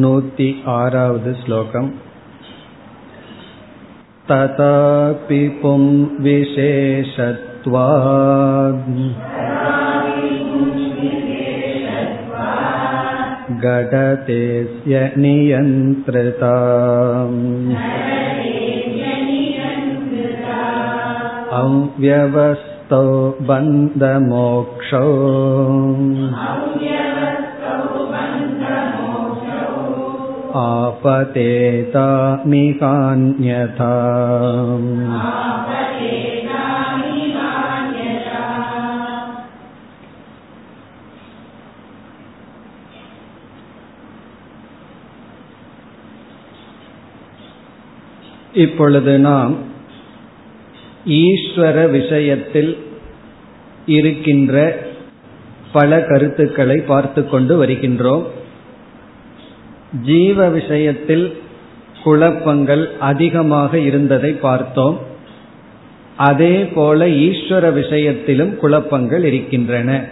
नूति आरावद् श्लोकम् तथापि पुंविशेषत्वात् गडतेस्य नियन्त्रिता अव्यवस्थौ बन्धमोक्षौ आपतेतामिहान्यथा இப்பொழுது நாம் ஈஸ்வர விஷயத்தில் இருக்கின்ற பல கருத்துக்களை பார்த்து கொண்டு வருகின்றோம் ஜீவ விஷயத்தில் குழப்பங்கள் அதிகமாக இருந்ததை பார்த்தோம். அதே போல ஈஸ்வர விஷயத்திலும் குழப்பங்கள் இருக்கின்றன.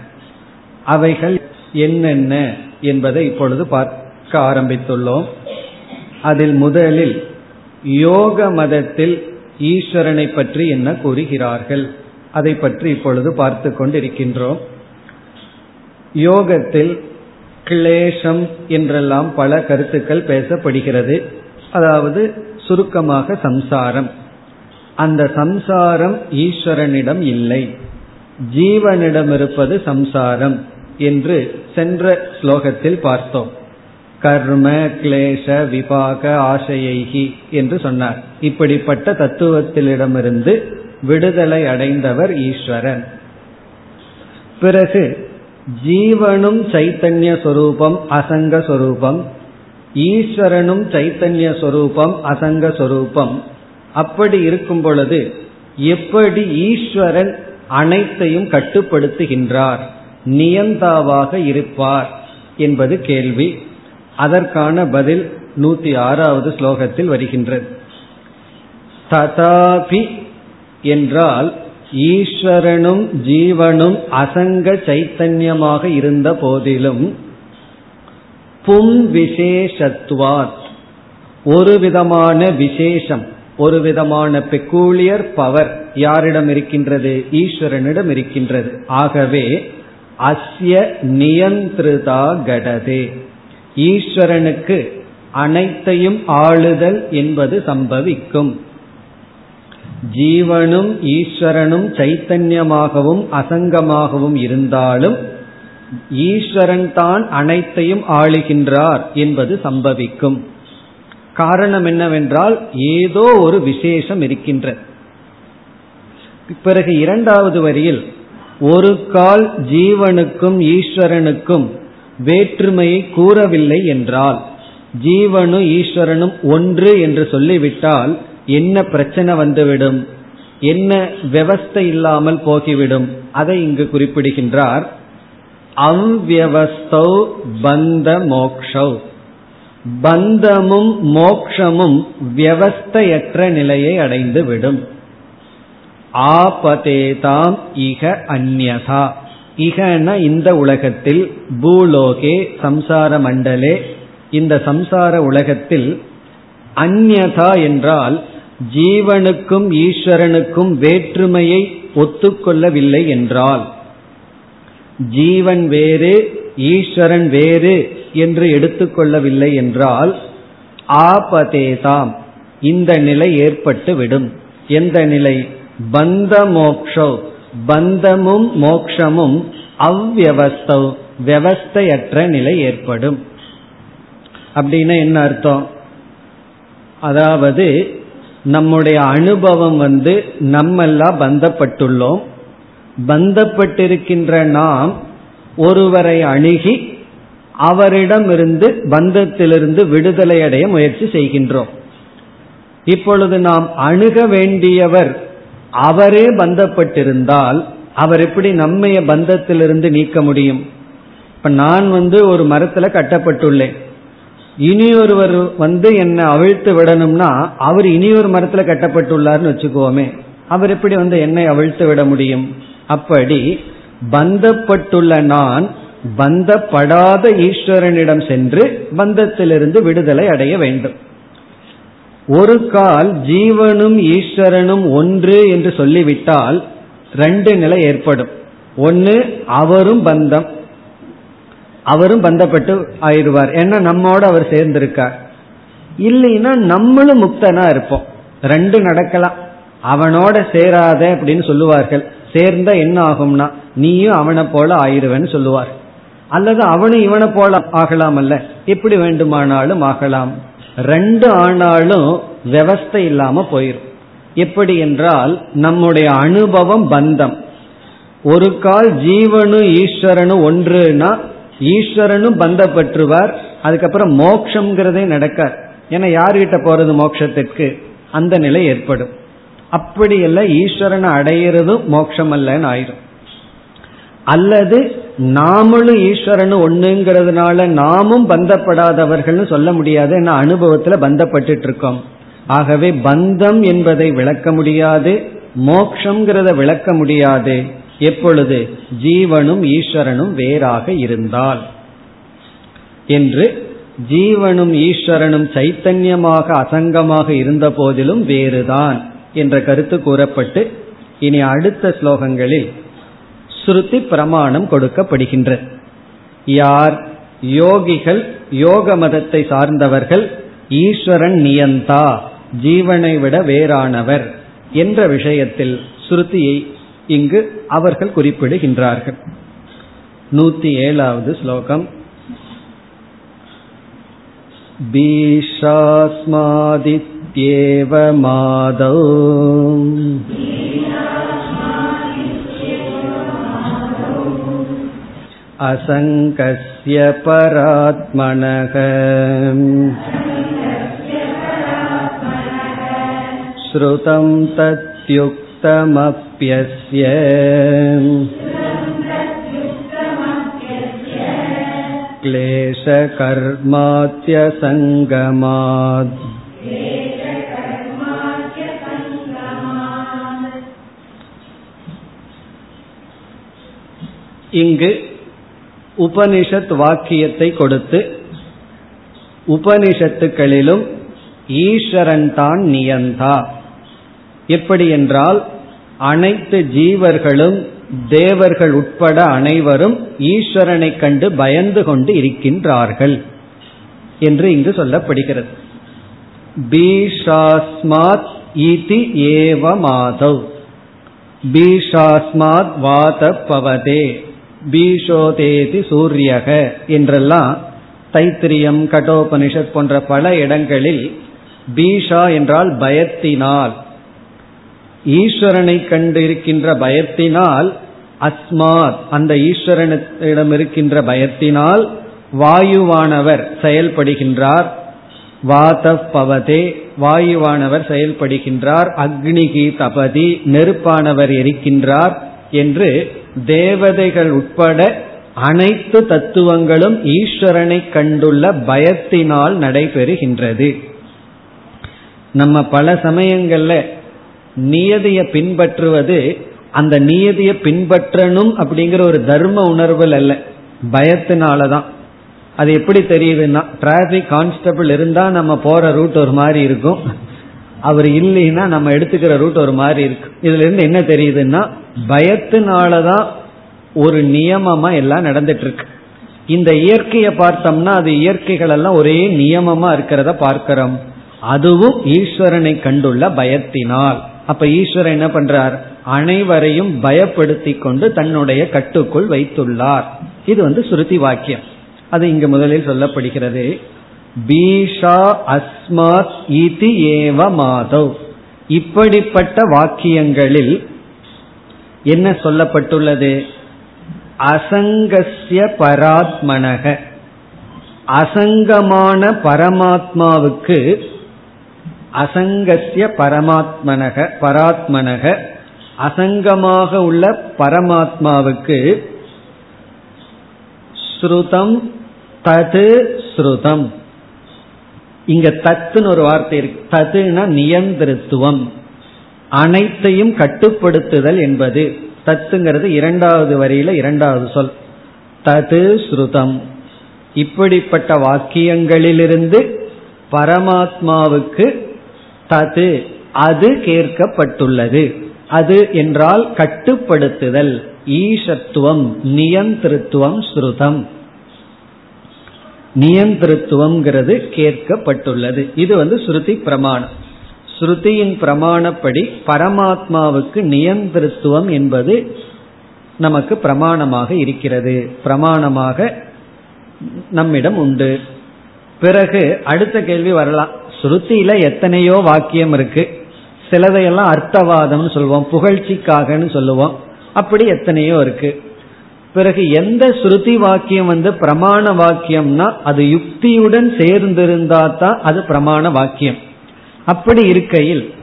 அவைகள் என்னென்ன என்பதை இப்பொழுது பார்க்க ஆரம்பித்துள்ளோம். அதில் முதலில் யோக மதத்தில் ஈஸ்வரனை பற்றி என்ன கூறுகிறார்கள்? அதை பற்றி இப்பொழுது பார்த்து கொண்டிருக்கின்றோம். யோகத்தில் கிளேஷம் என்றெல்லாம் பல கருத்துக்கள் பேசப்படுகிறது. அதாவது சுருக்கமாக சம்சாரம். அந்த சம்சாரம் ஈஸ்வரனிடம் இல்லை. ஜீவனிடம் இருப்பது சம்சாரம் என்று சென்ற ஸ்லோகத்தில் பார்த்தோம். கர்ம கிளேஷ விபாக ஆசையைகி என்று சொன்னார். இப்படிப்பட்ட தத்துவத்திலிடமிருந்து விடுதலை அடைந்தவர் ஈஸ்வரன். பிறகு ஜீவனும் சைத்தன்ய சொரூபம் அசங்க சொரூபம். ஈஸ்வரனும் சைத்தன்ய சொரூபம் அசங்க சொரூபம். அப்படி இருக்கும் பொழுது எப்படி ஈஸ்வரன் அனைத்தையும் கட்டுப்படுத்துகின்றார் நியந்தாவாக இருப்பார் என்பது கேள்வி. அதற்கான பதில் நூத்தி ஆறாவது ஸ்லோகத்தில் வருகின்றது. ததாபி என்றால் ஈஸ்வரனும் ஜீவனும் அசங்க சைத்தன்யமாக இருந்த போதிலும் பும் விசேஷத்துவாத் ஒரு விதமான விசேஷம் ஒரு விதமான பெக்கூலியர் பவர் யாரிடம் இருக்கின்றது? ஈஸ்வரனிடம் இருக்கின்றது. ஆகவே அஸ்ய நியந்திருதா கடதே. ஈஸ்வரனுக்கு அனைத்தையும் ஆளுதல் என்பது சம்பவிக்கும். ஜீவனும் ஈஸ்வரனும் சைத்தன்யமாகவும் அசங்கமாகவும் இருந்தாலும் ஈஸ்வரன் தான் அனைத்தையும் ஆளுகின்றார் என்பது சம்பவிக்கும். காரணம் என்னவென்றால் ஏதோ ஒரு விசேஷம் இருக்கின்ற. பிறகு இரண்டாவது வரியில் ஒரு கால் ஜீவனுக்கும் ஈஸ்வரனுக்கும் வேற்றுமையை கூறவில்லை என்றால் ஜீவனும் ஈஸ்வரனும் ஒன்று என்று சொல்லிவிட்டால் என்ன பிரச்சனை வந்துவிடும்? என்ன விவஸ்தை இல்லாமல் போகிவிடும்? அதை இங்கு குறிப்பிடுகின்றார். அவ்வியவஸ்தௌ பந்த மோக்ஷௌ. பந்தமும் மோக்ஷமும் வியவஸ்தையற்ற நிலையை அடைந்து விடும் ஆபதேதாம் இக அந்யதா இகன இந்த உலகத்தில் பூலோகே சம்சார மண்டலே. இந்த சம்சார உலகத்தில் அந்யதா என்றால் ஜீவனுக்கும் ஈஸ்வரனுக்கும் வேற்றுமையை ஒத்துக்கொள்ளவில்லை என்றால் ஜீவன் வேறு ஈஸ்வரன் வேறு என்று எடுத்துக்கொள்ளவில்லை என்றால் ஆபதேதாம் இந்த நிலை ஏற்பட்டு விடும் எந்த நிலை? பந்த மோக்ஷோ பந்தமும் மோக்ஷமும் அவ்வவஸ்தௌ வியவஸ்தையற்ற நிலை ஏற்படும். அப்படின்னா என்ன அர்த்தம்? அதாவது நம்முடைய அனுபவம் வந்து நம்மெல்லாம் பந்தப்பட்டுள்ளோம். பந்தப்பட்டிருக்கின்ற நாம் ஒருவரை அணுகி அவரிடமிருந்து பந்தத்திலிருந்து விடுதலை அடைய முயற்சி செய்கின்றோம். இப்பொழுது நாம் அணுக வேண்டியவர் அவரே பந்தப்பட்டிருந்தால் அவர் எப்படி நம்மைய பந்தத்திலிருந்து நீக்க முடியும்? இப்ப நான் வந்து ஒரு மரத்துல கட்டப்பட்டுள்ளேன். இனி ஒருவர் வந்து என்னை அவிழ்த்து விடணும்னா அவர் இனி ஒரு மரத்துல கட்டப்பட்டுள்ளார்னு வச்சுக்கோமே. அவர் எப்படி வந்து என்னை அவிழ்த்து விட முடியும்? அப்படி பந்தப்பட்டுள்ள நான் பந்தப்படாத ஈஸ்வரனிடம் சென்று பந்தத்திலிருந்து விடுதலை அடைய வேண்டும். ஒரு கால் ஜீவனும் ஈஸ்வரனும் ஒன்று என்று சொல்லிவிட்டால் ரெண்டு நிலை ஏற்படும். ஒன்று அவரும் பந்தம். அவரும் பந்தப்பட்டு ஆயிடுவார். ஏன்னா நம்மோட அவர் சேர்ந்திருக்கார். இல்லைன்னா நம்மளும் முக்தனா இருப்போம். ரெண்டு நடக்கலாம். அவனோட சேராத அப்படின்னு சொல்லுவார்கள். சேர்ந்த என்ன ஆகும்னா நீயும் அவனை போல ஆயிருவன்னு சொல்லுவார். அல்லது அவனும் இவனை போல ஆகலாம் அல்ல எப்படி வேண்டுமானாலும் ஆகலாம். ரெண்டு ஆனாலும் விவஸ்தை இல்லாம போயிடும் எப்படி என்றால் நம்முடைய அனுபவம் பந்தம். ஒரு கால் ஜீவனும் ஈஸ்வரனும் ஒன்றுனா ஈஸ்வரனும் பந்தப்பற்றுவார். அதுக்கப்புறம் மோக்ஷங்கிறதே நடக்கார் ஏன்னா யாருகிட்ட போறது மோட்சத்திற்கு அந்த நிலை ஏற்படும். அப்படி எல்லாம் ஈஸ்வரனை அடையிறதும் மோட்சம் அல்லன்னு ஆயிரும். அல்லது நாமளும் ஈஸ்வரனு ஒண்ணுங்கிறதுனால நாமும் பந்தப்படாதவர்கள்னு சொல்ல முடியாது. ஏன்னா அனுபவத்துல பந்தப்பட்டு இருக்கோம் ஆகவே பந்தம் என்பதை விளக்க முடியாது. மோக்ஷங்கிறத விளக்க முடியாது. எப்பொழுது ஜீவனும் ஈஸ்வரனும் வேறாக இருந்தால்? என்று ஜீவனும் ஈஸ்வரனும் சைத்தன்யமாக அசங்கமாக இருந்த போதிலும் வேறுதான் என்ற கருத்து கூறப்பட்டு இனி அடுத்த ஸ்லோகங்களில் ஸ்ருதி பிரமாணம் கொடுக்கப்படுகின்ற யார் யோகிகள் யோக மதத்தை சார்ந்தவர்கள் ஈஸ்வரன் நியந்தா ஜீவனை விட வேறானவர் என்ற விஷயத்தில் ஸ்ருதியை இங்கு அவர்கள் குறிப்பிடுகின்றார்கள் நூத்தி ஏழாவது ஸ்லோகம் भीषास्मादित्येव मादौ असङ्कस्य परात्मनः श्रुतं तत्युक्तमप्यस्य क्लेशकर्मात्यसङ्गमात् இங்கு உபனிஷத் வாக்கியத்தை கொடுத்து உபனிஷத்துக்களிலும் ஈஸ்வரன் தான் நியந்தா எப்படி என்றால் அனைத்து ஜீவர்களும் தேவர்கள் உட்பட அனைவரும் ஈஸ்வரனை கண்டு பயந்து கொண்டு இருக்கின்றார்கள் என்று இங்கு சொல்லப்படுகிறது. பீஷாஸ்மாத் இதி ஏவமாதவ் பீஷாஸ்மாத் வாத பவதே பீஷோதேதி சூரியக என்றெல்லாம் தைத்திரியம் கடோபனிஷத் போன்ற பல இடங்களில் பீஷா என்றால் பயத்தினால் ஈஸ்வரனை கண்டு இருக்கின்ற பயத்தினால் அஸ்மாத் அந்த ஈஸ்வரனிடம் இருக்கின்ற பயத்தினால் வாயுவானவர் செயல்படுகின்றார். வாத பவதே வாயுவானவர் செயல்படுகின்றார். அக்னிகி தபதி நெருப்பானவர் இருக்கின்றார் என்று தேவதைகள் உட்பட அனைத்து தத்துவங்களும் ஈஸ்வரனை கண்டுள்ள பயத்தினால் நடைபெறுகின்றது. நம்ம பல சமயங்கள்ல நியதியை பின்பற்றுவது அந்த நியதியை பின்பற்றணும் அப்படிங்கிற ஒரு தர்ம உணர்வுகள் அல்ல பயத்தினாலதான். அது எப்படி தெரியுதுன்னா டிராபிக் கான்ஸ்டபிள் இருந்தா நம்ம போற ரூட் ஒரு மாதிரி இருக்கும். அவர் இல்லைன்னா நம்ம எடுத்துக்கிற ரூட் ஒரு மாதிரி இருக்கு. இதுல இருந்து என்ன தெரியுதுன்னா பயத்தினாலதான் ஒரு நியமமா எல்லாம் நடந்துட்டு இருக்கு இந்த இயற்கையை பார்த்தோம்னா அது இயற்கைகள் எல்லாம் ஒரே நியமமா இருக்கிறத பார்க்கிறோம். அதுவும் ஈஸ்வரனை கண்டுள்ள பயத்தினால். அப்ப ஈஸ்வரன் என்ன பண்றார்? அனைவரையும் பயப்படுத்தி கொண்டு தன்னுடைய கட்டுக்குள் வைத்துள்ளார். இது வந்து சுருதி வாக்கியம். அது இங்கு முதலில் சொல்லப்படுகிறது. பீஷா அஸ்மாத் இதி ஏவ மாதவ். இப்படிப்பட்ட வாக்கியங்களில் என்ன சொல்லப்பட்டுள்ளது? அசங்கசிய பராத்மனக. அசங்கமான பரமாத்மாவுக்கு அசங்கசிய பரமாத்மனக பராத்மனக அசங்கமாக உள்ள பரமாத்மாவுக்கு ஸ்ருதம் தது ஸ்ருதம். இங்க தத்துன்னு ஒரு வார்த்தை இருக்கு. ததுனா நியந்திரத்துவம். அனைத்தையும் கட்டுப்படுத்துதல் என்பது. தத்துங்கிறது இரண்டாவது வரியில இரண்டாவது சொல். தது ஸ்ருதம். இப்படிப்பட்ட வாக்கியங்களிலிருந்து பரமாத்மாவுக்கு தது அது கேட்கப்பட்டுள்ளது. அது என்றால் கட்டுப்படுத்துதல் ஈஷத்துவம் நியந்திருத்துவம் ஸ்ருதம். நியந்திருத்துவம்ங்கிறது கேட்கப்பட்டுள்ளது. இது வந்து ஸ்ருதி பிரமாணம். ஸ்ருதியின் பிரமாணப்படி பரமாத்மாவுக்கு நியந்திருத்துவம் என்பது நமக்கு பிரமாணமாக இருக்கிறது. பிரமாணமாக நம்மிடம் உண்டு. பிறகு அடுத்த கேள்வி வரலாம். ஸ்ருதியில எத்தனையோ வாக்கியம் இருக்கு. சிலதையெல்லாம் அர்த்தவாதம்னு சொல்லுவோம் புகழ்ச்சிக்காகன்னு சொல்லுவோம். அப்படி எத்தனையோ இருக்கு. பிறகு எந்த ஸ்ருதி வாக்கியம் வந்து பிரமாண வாக்கியம்னா அது யுக்தியுடன் சேர்ந்திருந்தா தான் அது பிரமாண வாக்கியம். அப்படி இருக்கையில்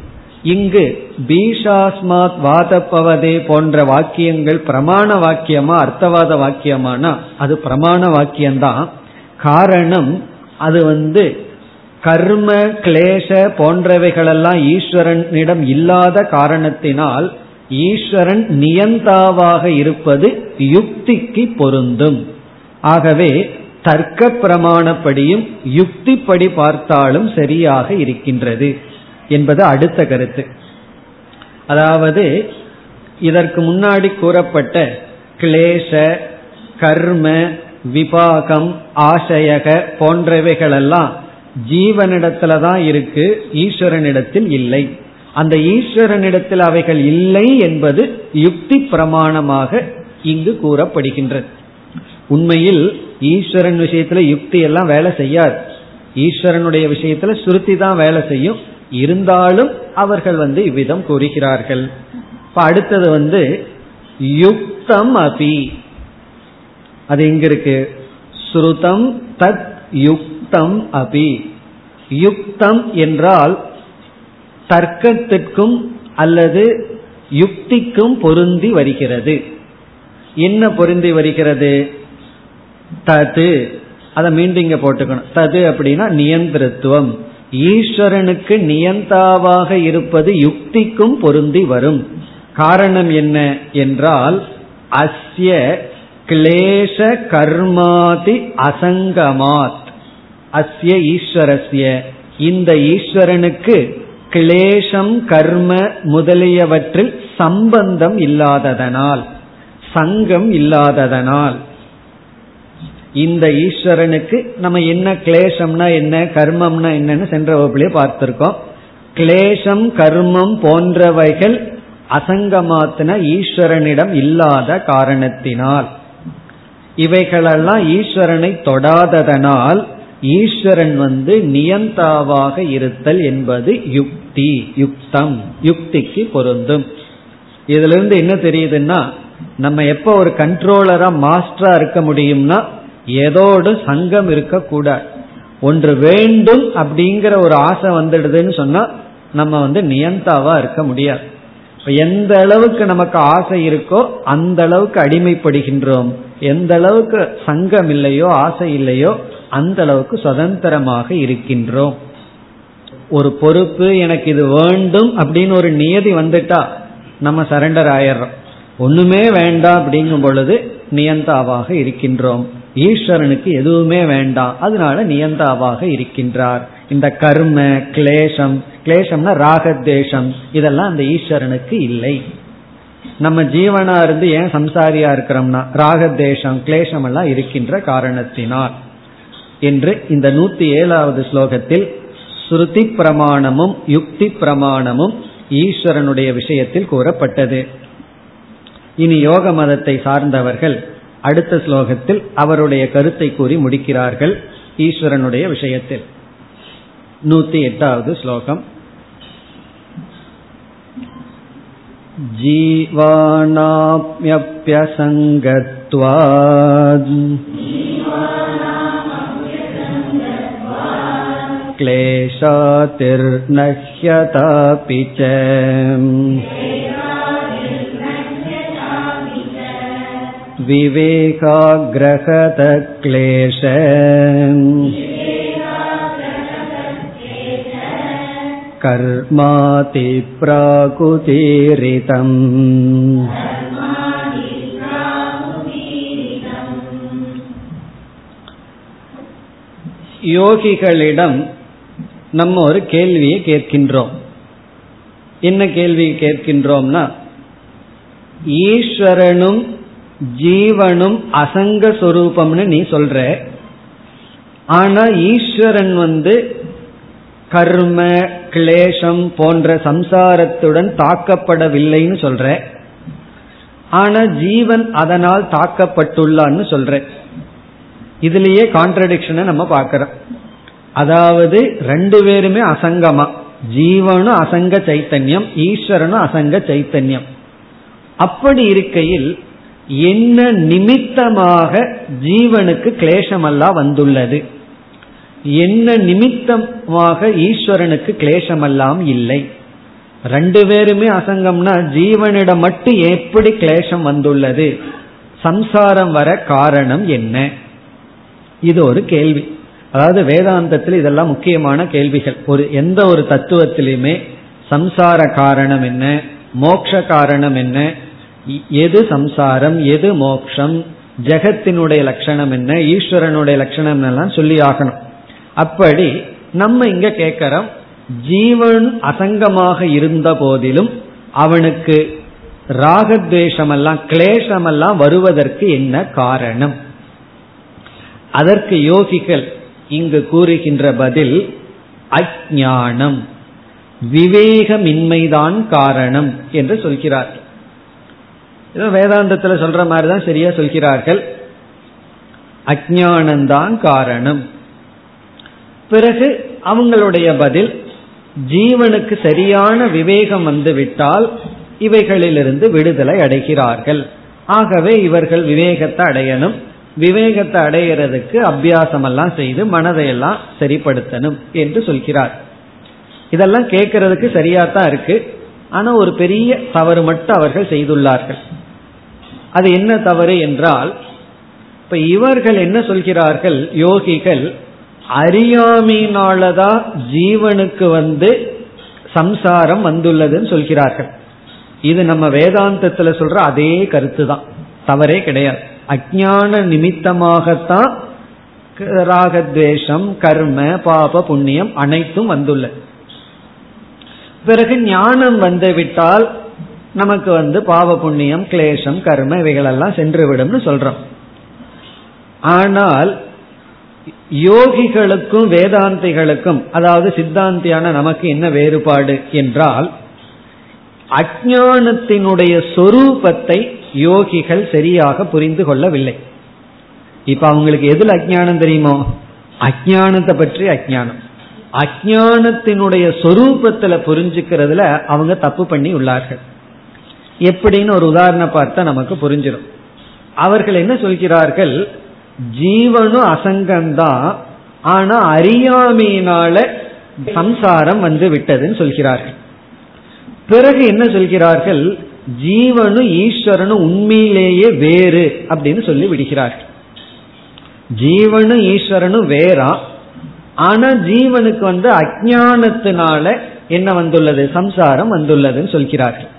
இங்கு பீஷாஸ்மாத் வாதப்பவதே போன்ற வாக்கியங்கள் பிரமாண வாக்கியமா அர்த்தவாத வாக்கியமானா அது பிரமாண வாக்கியம்தான். காரணம் அது வந்து கர்ம கிளேச போன்றவைகளெல்லாம் ஈஸ்வரனிடம் இல்லாத காரணத்தினால் ஈஸ்வரன் நியந்தாவாக இருப்பது யுக்திக்கு பொருந்தும். ஆகவே தர்க்க பிரமாணப்படியும் யுக்திப்படி பார்த்தாலும் சரியாக இருக்கின்றது என்பது அடுத்த கருத்து. அதாவது இதற்கு முன்னாடி கூறப்பட்ட கிளேச கர்ம விபாகம் ஆசையக போன்றவைகளெல்லாம் ஜீவனிடத்துல தான் இருக்கு ஈஸ்வரனிடத்தில் இல்லை. அந்த ஈஸ்வரனிடத்தில் அவைகள் இல்லை என்பது யுக்தி பிரமாணமாக இங்கு கூறப்படுகின்றது. உண்மையில் ஈஸ்வரன் விஷயத்துல யுக்தி எல்லாம் வேலை செய்யாது. ஈஸ்வரனுடைய விஷயத்துல சுருத்தி தான் வேலை செய்யும். இருந்தாலும் அவர்கள் வந்து இவ்விதம் கூறுகிறார்கள். இப்ப அடுத்தது வந்து யுக்தம் அபி. அது எங்க இருக்கு ஸ்ருதம் தத் யுக்தம் அபி. யுக்தம் என்றால் தர்க்கத்திற்கும் அல்லது யுக்திக்கும் பொருந்தி வருகிறது. என்ன பொருந்தி வருகிறது? தது. அதை மீண்டும் இங்க போட்டுக்கணும். தது அப்படின்னா நியந்திரத்துவம். ஈஸ்வரனுக்கு நியந்தாவாக இருப்பது யுக்திக்கும் பொருந்தி வரும். காரணம் என்ன என்றால் அஸ்ய கிளேஷ கர்மாதி அசங்கமாத். அஸ்ய ஈஸ்வரஸ்ய. இந்த ஈஸ்வரனுக்கு கிளேசம் கர்ம முதலியவற்றில் சம்பந்தம் இல்லாததனால் சங்கம் இல்லாததனால் இந்த ஈஸ்வரனுக்கு நம்ம என்ன கிளேசம்னா என்ன கர்மம்னா என்னன்னு சென்ற வகுப்புலயே பார்த்திருக்கோம். கிளேசம் கர்மம் போன்றவைகள் அசங்கமாத்தின ஈஸ்வரனிடம் இல்லாத காரணத்தினால் இவைகளெல்லாம் ஈஸ்வரனை தொடாததனால் ஈஸ்வரன் வந்து நியந்தாவாக இருத்தல் என்பது யுக்தி யுக்தம் யுக்திக்கு பொருந்தும். இதுல இருந்து என்ன தெரியுதுன்னா நம்ம எப்ப ஒரு கண்ட்ரோலரா மாஸ்டரா இருக்க முடியும்னா ஏதோடு சங்கம் இருக்கக்கூடாது. ஒன்று வேண்டும் அப்படிங்கிற ஒரு ஆசை வந்துடுதுன்னு சொன்னா நம்ம வந்து நியந்தாவா இருக்க முடியாது. எந்த அளவுக்கு நமக்கு ஆசை இருக்கோ அந்த அளவுக்கு அடிமைப்படுகின்றோம். எந்த அளவுக்கு சங்கம் இல்லையோ ஆசை இல்லையோ அந்த அளவுக்கு சுதந்திரமாக இருக்கின்றோம். ஒரு பொறுப்பு எனக்கு இது வேண்டும் அப்படின்னு ஒரு நியதி வந்துட்டா நம்ம சரண்டர் ஆயிடுறோம். ஒண்ணுமே வேண்டாம் அப்படிங்கும் பொழுது நியந்தாவாக இருக்கின்றோம். ஈஸ்வரனுக்கு எதுவுமே வேண்டாம். அதனால நியந்தாவாக இருக்கின்றார். இந்த கர்ம கிளேசம் கிளேசம்னா ராகத்வேஷம். இதெல்லாம் அந்த ஈஸ்வரனுக்கு இல்லை. நம்ம ஜீவனா இருந்து ஏன் சம்சாரியா இருக்கிறோம்னா ராகத்வேஷம் கிளேசம் எல்லாம் இருக்கின்ற காரணத்தினால். என்று இந்த நூத்தி ஏழாவது ஸ்லோகத்தில் ஸ்ருதி பிரமாணமும் யுக்தி பிரமாணமும் ஈஸ்வரனுடைய விஷயத்தில் கூறப்பட்டது இனி யோக மதத்தை சார்ந்தவர்கள் அடுத்த ஸ்லோகத்தில் அவருடைய கருத்தை கூறி முடிக்கிறார்கள் ஈஸ்வரனுடைய விஷயத்தில் நூத்தி எட்டாவது ஸ்லோகம் जीवानाप्यसङ्गत्वात् क्लेशातिर्नह्यतापि च विवेकाग्रहतक्लेश कर्माति प्राकुतीरितम् யோகிகளிடம் நம்ம ஒரு கேள்வியை கேட்கின்றோம். என்ன கேள்வி கேட்கின்றோம்னா ஈஸ்வரனும் ஜீவனும் அசங்க சொரூபம்னு நீ சொல்ற. ஆனா ஈஸ்வரன் வந்து கர்ம கிளேஷம் போன்ற சம்சாரத்துடன் தாக்கப்படவில்லைன்னு சொல்ற. ஆனா ஜீவன் அதனால் தாக்கப்பட்டுள்ளான்னு சொல்ற. இதுலயே கான்ட்ரடிக்ஷனை நம்ம பார்க்கிறோம். அதாவது ரெண்டு பேருமே அசங்கமா. ஜீவனும் அசங்க சைத்தன்யம் ஈஸ்வரனும் அசங்க சைத்தன்யம். அப்படி இருக்கையில் என்ன நிமித்தமாக ஜீவனுக்கு கிளேசமெல்லாம் வந்துள்ளது? என்ன நிமித்தமாக ஈஸ்வரனுக்கு கிளேசமெல்லாம் இல்லை? ரெண்டு பேருமே அசங்கம்னா ஜீவனிடம் மட்டும் எப்படி கிளேசம் வந்துள்ளது? சம்சாரம் வர காரணம் என்ன? இது ஒரு கேள்வி. அதாவது வேதாந்தத்தில் இதெல்லாம் முக்கியமான கேள்விகள். ஒரு எந்த ஒரு தத்துவத்திலுமே சம்சார காரணம் என்ன? மோக்ஷ காரணம் என்ன? எது சம்சாரம்? எது மோக்ஷம்? ஜெகத்தினுடைய லட்சணம் என்ன? ஈஸ்வரனுடைய லட்சணம் எல்லாம் சொல்லி ஆகணும். அப்படி நம்ம இங்க கேட்கிறோம் ஜீவன் அசங்கமாக இருந்த போதிலும் அவனுக்கு ராகத்வேஷமெல்லாம் கிளேஷமெல்லாம் வருவதற்கு என்ன காரணம்? அதற்கு யோகிகள் இங்கு கூறுகின்ற பதில் அஜானம் விவேகமின்மைதான் காரணம் என்று சொல்கிறார்கள். ஏதோ வேதாந்தத்தில் சொல்ற மாதிரி தான் சரியா சொல்கிறார்கள். அஜானந்தான் காரணம். பிறகு அவங்களுடைய பதில் ஜீவனுக்கு சரியான விவேகம் வந்து விட்டால் இவைகளிலிருந்து விடுதலை அடைகிறார்கள். ஆகவே இவர்கள் விவேகத்தை அடையணும். விவேகத்தை அடையிறதுக்கு அபியாசம் எல்லாம் செய்து மனதையெல்லாம் சரிப்படுத்தணும் என்று சொல்கிறார். இதெல்லாம் கேட்கறதுக்கு சரியா தான் இருக்கு. ஆனா ஒரு பெரிய தவறு மட்டும் அவர்கள் செய்துள்ளார்கள். அது என்ன தவறு என்றால் இப்ப இவர்கள் என்ன சொல்கிறார்கள்? யோகிகள் அறியாமையினாலதான் ஜீவனுக்கு வந்து சம்சாரம் வந்துள்ளதுன்னு சொல்கிறார்கள். இது நம்ம வேதாந்தத்துல சொல்ற அதே கருத்து தான் தவறே கிடையாது. அஜான நிமித்தமாகத்தான் ராகத்வேஷம் கர்ம பாப புண்ணியம் அனைத்தும் வந்துள்ள. பிறகு ஞானம் வந்து விட்டால் நமக்கு வந்து பாவ புண்ணியம் கிளேசம் கர்ம இவைகளெல்லாம் சென்று விடும்னு சொல்றோம். ஆனால் யோகிகளுக்கும் வேதாந்திகளுக்கும் அதாவது சித்தாந்தியான நமக்கு என்ன வேறுபாடு என்றால் அஜானத்தினுடைய சொரூபத்தை யோகிகள் சரியாக புரிந்து கொள்ளவில்லை. இப்ப அவங்களுக்கு எதுல அஜானம் தெரியுமோ? அஜானத்தை பற்றி அஜானம் அஜானத்தினுடைய சொரூபத்துல புரிஞ்சுக்கிறதுல அவங்க தப்பு பண்ணி உள்ளார்கள். எப்படின்னு ஒரு உதாரணம் பார்த்தா நமக்கு புரிஞ்சிடும். அவர்கள் என்ன சொல்கிறார்கள்? ஜீவனும் அசங்கம்தான் ஆனா அறியாமையினால சம்சாரம் வந்து விட்டதுன்னு சொல்கிறார்கள். பிறகு என்ன சொல்கிறார்கள்? ஜீவனும் ஈஸ்வரனும் உண்மையிலேயே வேறு அப்படின்னு சொல்லி விடுகிறார்கள் ஜீவனும் ஈஸ்வரனும் வேறா ஆனா ஜீவனுக்கு வந்து அஜானத்தினால என்ன வந்துள்ளது? சம்சாரம் வந்துள்ளதுன்னு சொல்கிறார்கள்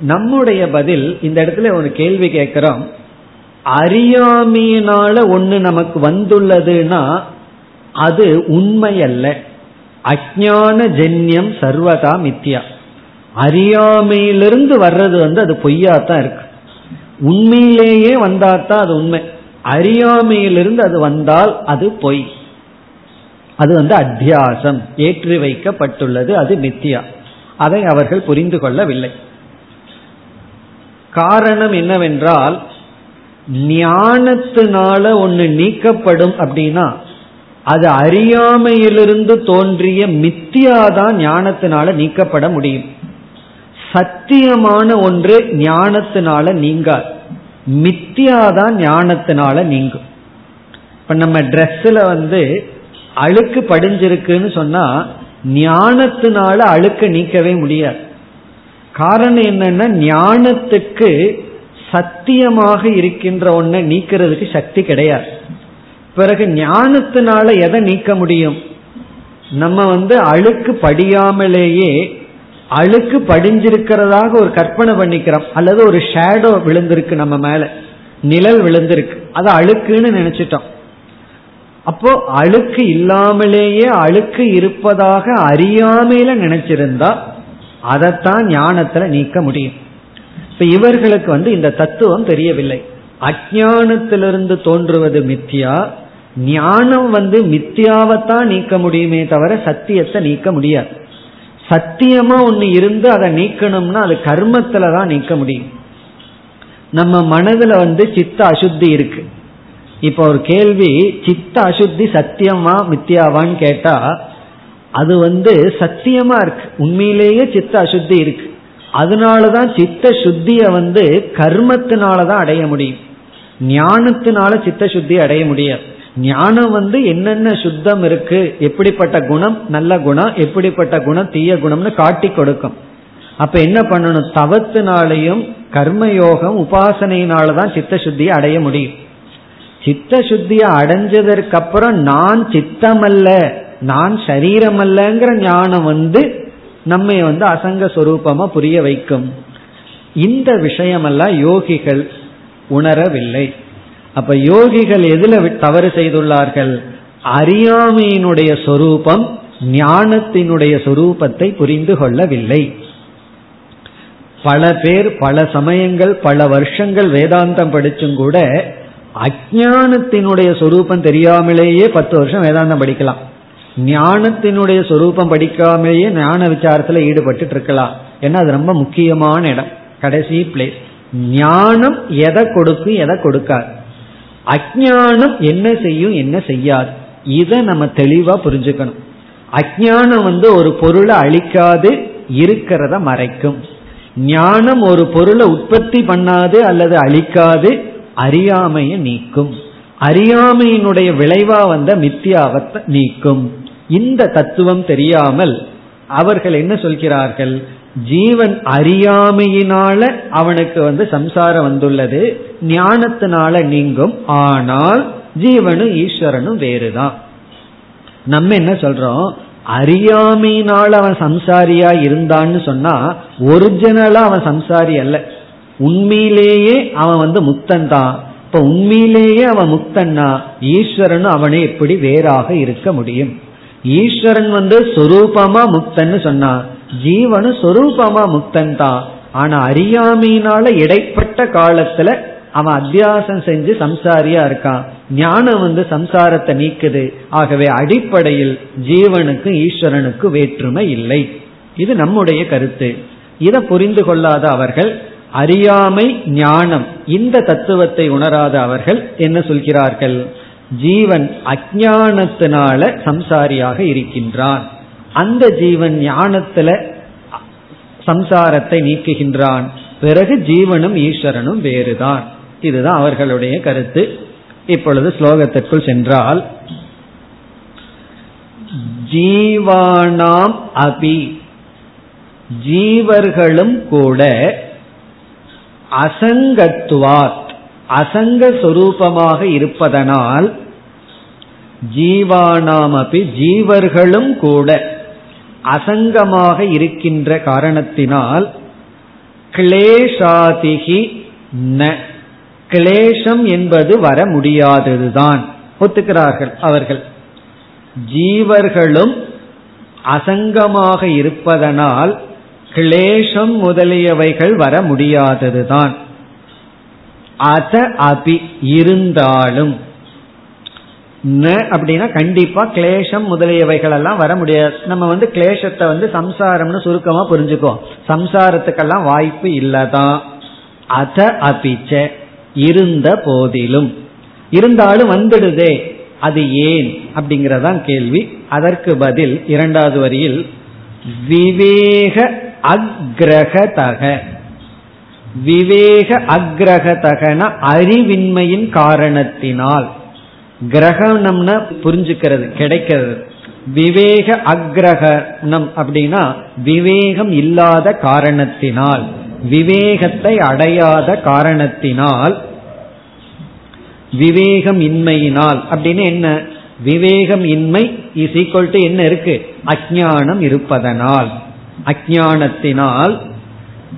நம்முடைய பதில் இந்த இடத்துல ஒரு கேள்வி கேட்கிறோம். அறியாமையினால ஒண்ணு நமக்கு வந்துள்ளதுன்னா அது உண்மை அல்ல அஜான ஜென்யம் சர்வதா மித்யா. அறியாமையிலிருந்து வர்றது வந்து அது பொய்யா தான் இருக்கு. உண்மையிலேயே வந்தாதான் அது உண்மை. அறியாமையிலிருந்து அது வந்தால் அது பொய். அது வந்து அத்தியாசம். ஏற்றி வைக்கப்பட்டுள்ளது அது மித்தியா. அதை அவர்கள் புரிந்து கொள்ளவில்லை. காரணம் என்னவென்றால் ஞானத்தினால ஒன்று நீக்கப்படும் அப்படின்னா அது அறியாமையிலிருந்து தோன்றிய மித்தியாதான் ஞானத்தினால நீக்கப்பட முடியும். சத்தியமான ஒன்று ஞானத்தினால நீங்காது. மித்தியாதான் ஞானத்தினால நீங்கும். இப்ப நம்ம ட்ரெஸ்ல வந்து அழுக்கு படிஞ்சிருக்குன்னு சொன்னா ஞானத்தினால அழுக்க நீக்கவே முடியாது. காரணம் என்னன்னா ஞானத்துக்கு சத்தியமாக இருக்கின்ற ஒன்றை நீக்கிறதுக்கு சக்தி கிடையாது. பிறகு ஞானத்தினால எதை நீக்க முடியும்? நம்ம வந்து அழுக்கு படியாமலேயே அழுக்கு படிஞ்சிருக்கிறதாக ஒரு கற்பனை பண்ணிக்கிறோம். அல்லது ஒரு ஷேடோ விழுந்திருக்கு நம்ம மேல. நிழல் விழுந்திருக்கு. அது அழுக்குன்னு நினைச்சிட்டோம். அப்போ அழுக்கு இல்லாமலேயே அழுக்கு இருப்பதாக அறியாமையில நினைச்சிருந்தா அதைத்தான் ஞானத்துல நீக்க முடியும். இப்ப இவர்களுக்கு வந்து இந்த தத்துவம் தெரியவில்லை. அஜானத்திலிருந்து தோன்றுவது மித்தியா? ஞானம் வந்து மித்தியாவைத்தான் நீக்க முடியுமே தவிர சத்தியத்தை நீக்க முடியாது. சத்தியமா ஒண்ணு இருந்து அதை நீக்கணும்னா அது கர்மத்துல தான் நீக்க முடியும். நம்ம மனதுல வந்து சித்த அசுத்தி இருக்கு. இப்ப ஒரு கேள்வி சித்த அசுத்தி சத்தியமா மித்தியாவான்னு கேட்டா அது வந்து சத்தியமா இருக்கு. உண்மையிலேயே சித்த அசுத்தி இருக்கு. அதனாலதான் சித்த சுத்திய வந்து கர்மத்தினாலதான் அடைய முடியும். ஞானத்தினால சித்த சுத்தி அடைய முடியாது. ஞானம் வந்து என்னென்ன சுத்தம் இருக்கு எப்படிப்பட்ட குணம் நல்ல குணம் எப்படிப்பட்ட குணம் தீய குணம்னு காட்டி கொடுக்கும். அப்ப என்ன பண்ணணும்? தவத்தினாலையும் கர்மயோகம் உபாசனையினாலதான் சித்த சுத்தியை அடைய முடியும். சித்த சுத்தியை அடைஞ்சதற்கு அப்புறம் நான் சித்தமல்ல நான் சரீரமல்லங்கிற ஞானம் வந்து நம்மை வந்து அசங்க சொரூபமா புரிய வைக்கும். இந்த விஷயமெல்லாம் யோகிகள் உணரவில்லை. அப்ப யோகிகள் எதுல தவறு செய்துள்ளார்கள்? அறியாமையினுடைய சொரூபம் ஞானத்தினுடைய சொரூபத்தை புரிந்து கொள்ளவில்லை. பல பேர் பல சமயங்கள் பல வருஷங்கள் வேதாந்தம் படிச்சும் கூட அஜானத்தினுடைய சொரூபம் தெரியாமலேயே பத்து வருஷம் வேதாந்தம் படிக்கலாம். ஞானத்தினுடைய சொரூபம் படிக்காமலேயே ஞான விசாரத்துல ஈடுபட்டு இருக்கலாம் ஏன்னா அது ரொம்ப முக்கியமான இடம் கடைசி பிளேஸ் ஞானம் எதை கொடுக்கும் எதை கொடுக்காது. அஜானம் என்ன செய்யும் என்ன செய்யாது. இதை நம்ம தெளிவா புரிஞ்சுக்கணும். அஜானம் வந்து ஒரு பொருளை அழிக்காது இருக்கிறத மறைக்கும். ஞானம் ஒரு பொருளை உற்பத்தி பண்ணாது அல்லது அழிக்காது அறியாமையை நீக்கும். அறியாமையினுடைய விளைவா வந்த மித்தியாவத்தை நீக்கும். இந்த தத்துவம் தெரியாமல் அவர்கள் என்ன சொல்கிறார்கள்? ஜீவன் அறியாமையினால அவனுக்கு வந்து சம்சாரம் வந்துள்ளது. ஞானத்தினால நீங்கும். ஆனால் ஜீவனும் ஈஸ்வரனும் வேறுதான். நம்ம என்ன சொல்றோம்? அறியாமையினால அவன் சம்சாரியா இருந்தான்னு சொன்னா ஒரிஜினலா அவன் சம்சாரி அல்ல. உண்மையிலேயே அவன் வந்து முக்தன் தான். இப்ப உண்மையிலேயே அவன் முக்தன்னா ஈஸ்வரனும் அவனை எப்படி வேறாக இருக்க முடியும். ஈஸ்வரன் வந்து சொரூபமா முக்தன்னு சொன்னா ஜீவனு சொரூபமா முக்தன் தான் ஆனா அறியாமையினால இடைப்பட்ட காலத்துல அவன் அத்தியாசம் செஞ்சு சம்சாரியா இருக்கான். ஞானம் வந்து சம்சாரத்தை நீக்குது. ஆகவே அடிப்படையில் ஜீவனுக்கும் ஈஸ்வரனுக்கும் வேற்றுமை இல்லை. இது நம்முடைய கருத்து. இதை புரிந்து கொள்ளாத அவர்கள் அறியாமை ஞானம் இந்த தத்துவத்தை உணராத அவர்கள் என்ன சொல்கிறார்கள்? ஜீவன் அஜானத்தினால சம்சாரியாக இருக்கின்றான். அந்த ஜீவன் ஞானத்துல சம்சாரத்தை நீக்குகின்றான். பிறகு ஜீவனும் ஈஸ்வரனும் வேறுதான். இதுதான் அவர்களுடைய கருத்து. இப்பொழுது ஸ்லோகத்திற்குள் சென்றால் ஜீவானாம் அபி. ஜீவர்களும் கூட அசங்கத்துவாத் அசங்க சொரூபமாக இருப்பதனால் ஜீவானாம் அபி. ஜீவர்களும் கூட அசங்கமாக இருக்கின்ற காரணத்தினால் கிளேஷாதிகி ந. கிளேஷம் என்பது வர முடியாததுதான். ஒத்துக்கிறார்கள் அவர்கள். ஜீவர்களும் அசங்கமாக இருப்பதனால் கிளேஷம் முதலியவைகள் வர முடியாததுதான். அத அபி இருந்தாலும் ந அப்படின்னா கண்டிப்பா கிளேஷம் முதலியவைகள் எல்லாம் வர முடியாது. நம்ம வந்து கிளேஷத்தை வந்து சம்சாரம்னு சுருக்கமா புரிஞ்சுக்கோ. சம்சாரத்துக்கெல்லாம் வாய்ப்பு இல்லதான். அத அபிச்ச இருந்த போதிலும். இருந்தாலும் வந்துடுதே அது ஏன் அப்படிங்கறதான் கேள்வி. அதற்கு பதில் இரண்டாவது வரியில் விவேக அக்ரகதக. விவேக அக்ரகதகன அறிவின்மையின் காரணத்தினால். கிரகணம்னா புரிஞ்சுக்கிறது கிடைக்கிறது. விவேக அக்ரகணம் அப்படின்னா விவேகம் இல்லாத காரணத்தினால் விவேகத்தை அடையாத காரணத்தினால் விவேகம் இன்மையினால் அப்படின்னு என்ன? விவேகம் இன்மை இஸ் ஈக்குவல் டு என்ன இருக்கு? அஜானம் இருப்பதனால். அஜானத்தினால்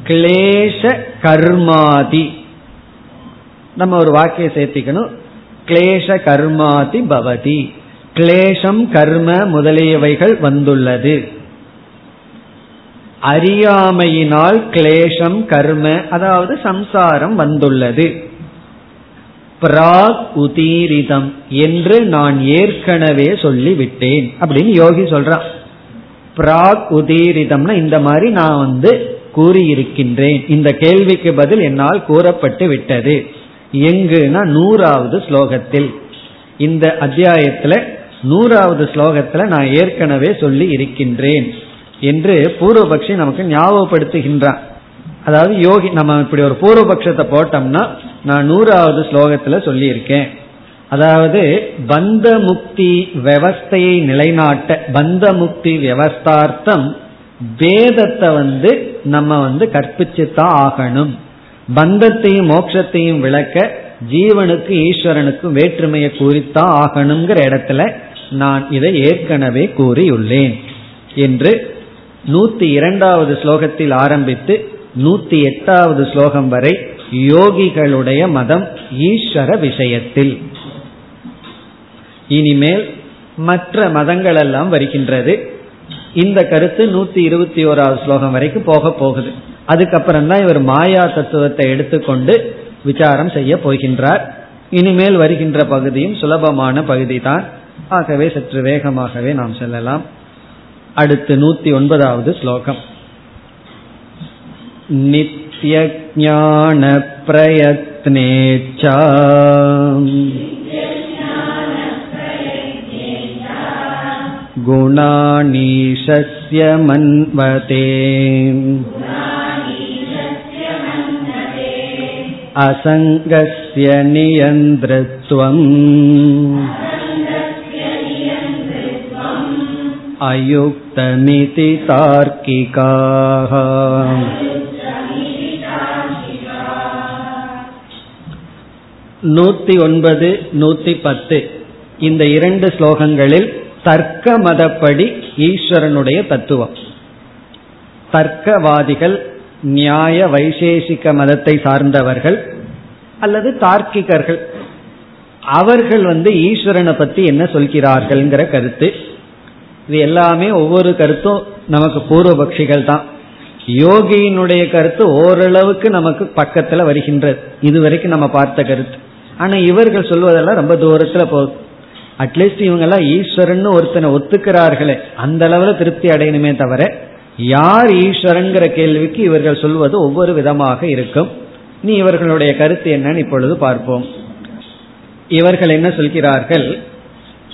கிளேஷ கர்மாதி. நம்ம ஒரு வாக்கிய சேர்த்திக்கணும். கிளேஷ கர்மாதி பவதி. கிளேஷம் கர்ம முதலியவைகள் வந்துள்ளது. அறியாமையினால் கிளேஷம் கர்ம அதாவது சம்சாரம் வந்துள்ளது. பிராக் உதீரிதம் என்று நான் ஏற்கனவே சொல்லிவிட்டேன் அப்படின்னு யோகி சொல்றான். பிராக் உதீரிதம்னா இந்த மாதிரி நான் வந்து கூறியிருக்கின்றேன். இந்த கேள்விக்கு பதில் என்னால் கூறப்பட்டு விட்டது. எங்குனா நூறாவது ஸ்லோகத்தில். இந்த அத்தியாயத்துல நூறாவது ஸ்லோகத்துல நான் ஏற்கனவே சொல்லி இருக்கின்றேன் என்று பூர்வபக்ஷி நமக்கு ஞாபகப்படுத்துகின்றான். அதாவது யோகி நம்ம இப்படி ஒரு பூர்வபக்ஷத்தை போட்டோம்னா நான் நூறாவது ஸ்லோகத்துல சொல்லியிருக்கேன். அதாவது பந்த முக்தி விவஸ்தையை நிலைநாட்ட பந்த முக்தி விவஸ்தார்த்தம் வேதத்தை வந்து நம்ம வந்து கற்பிச்சுத்தான் ஆகணும். பந்தத்தையும் மோட்சத்தையும் விளக்க ஜீவனுக்கு ஈஸ்வரனுக்கும் வேற்றுமையை கூறித்தான் ஆகணுங்கிற இடத்துல நான் இதை ஏற்கனவே கூறியுள்ளேன் என்று நூத்தி இரண்டாவது ஸ்லோகத்தில் ஆரம்பித்து நூத்தி எட்டாவது ஸ்லோகம் வரை யோகிகளுடைய மதம் ஈஸ்வர விஷயத்தில். இனிமேல் மற்ற மதங்கள் எல்லாம் வருகின்றது. இந்த கருத்து நூத்தி இருபத்தி ஓராவது ஸ்லோகம் வரைக்கும் போக போகுது. அதுக்கப்புறம் தான் இவர் மாயா தத்துவத்தை எடுத்துக்கொண்டு விசாரம் செய்ய போகின்றார் இனிமேல் வருகின்ற பகுதியும் சுலபமான பகுதி தான் ஆகவே சற்று வேகமாகவே நாம் செல்லலாம் அடுத்து நூத்தி ஒன்பதாவது ஸ்லோகம் नित्यज्ञानप्रयत्नेच्छा गुणानीशस्य मन्वते असङ्गस्य नियन्तृत्वम् अयुक्तमिति तार्किकाः நூத்தி ஒன்பது நூத்தி பத்து இந்த இரண்டு ஸ்லோகங்களில் தர்க்க மதப்படி ஈஸ்வரனுடைய தத்துவம் தர்க்கவாதிகள் நியாய வைசேஷிக மதத்தை சார்ந்தவர்கள் அல்லது தார்க்கிகர்கள். அவர்கள் வந்து ஈஸ்வரனை பத்தி என்ன சொல்கிறார்கள்ங்கிற கருத்து. இது எல்லாமே ஒவ்வொரு கருத்தும் நமக்கு பூர்வபக்ஷிகள் தான். யோகியினுடைய கருத்து ஓரளவுக்கு நமக்கு பக்கத்துல வருகின்றது. இதுவரைக்கும் நம்ம பார்த்த கருத்து. ஆனா இவர்கள் சொல்வதெல்லாம் ரொம்ப தூரத்துல போகுது. அட்லீஸ்ட் இவங்க எல்லாம் ஈஸ்வரன் ஒருத்தனை ஒத்துக்கிறார்களே அந்த அளவுல திருப்தி அடையணுமே தவிர யார் ஈஸ்வரங்கிற கேள்விக்கு இவர்கள் சொல்வது ஒவ்வொரு விதமாக இருக்கும். நீ இவர்களுடைய கருத்து என்னன்னு இப்பொழுது பார்ப்போம். இவர்கள் என்ன சொல்கிறார்கள்?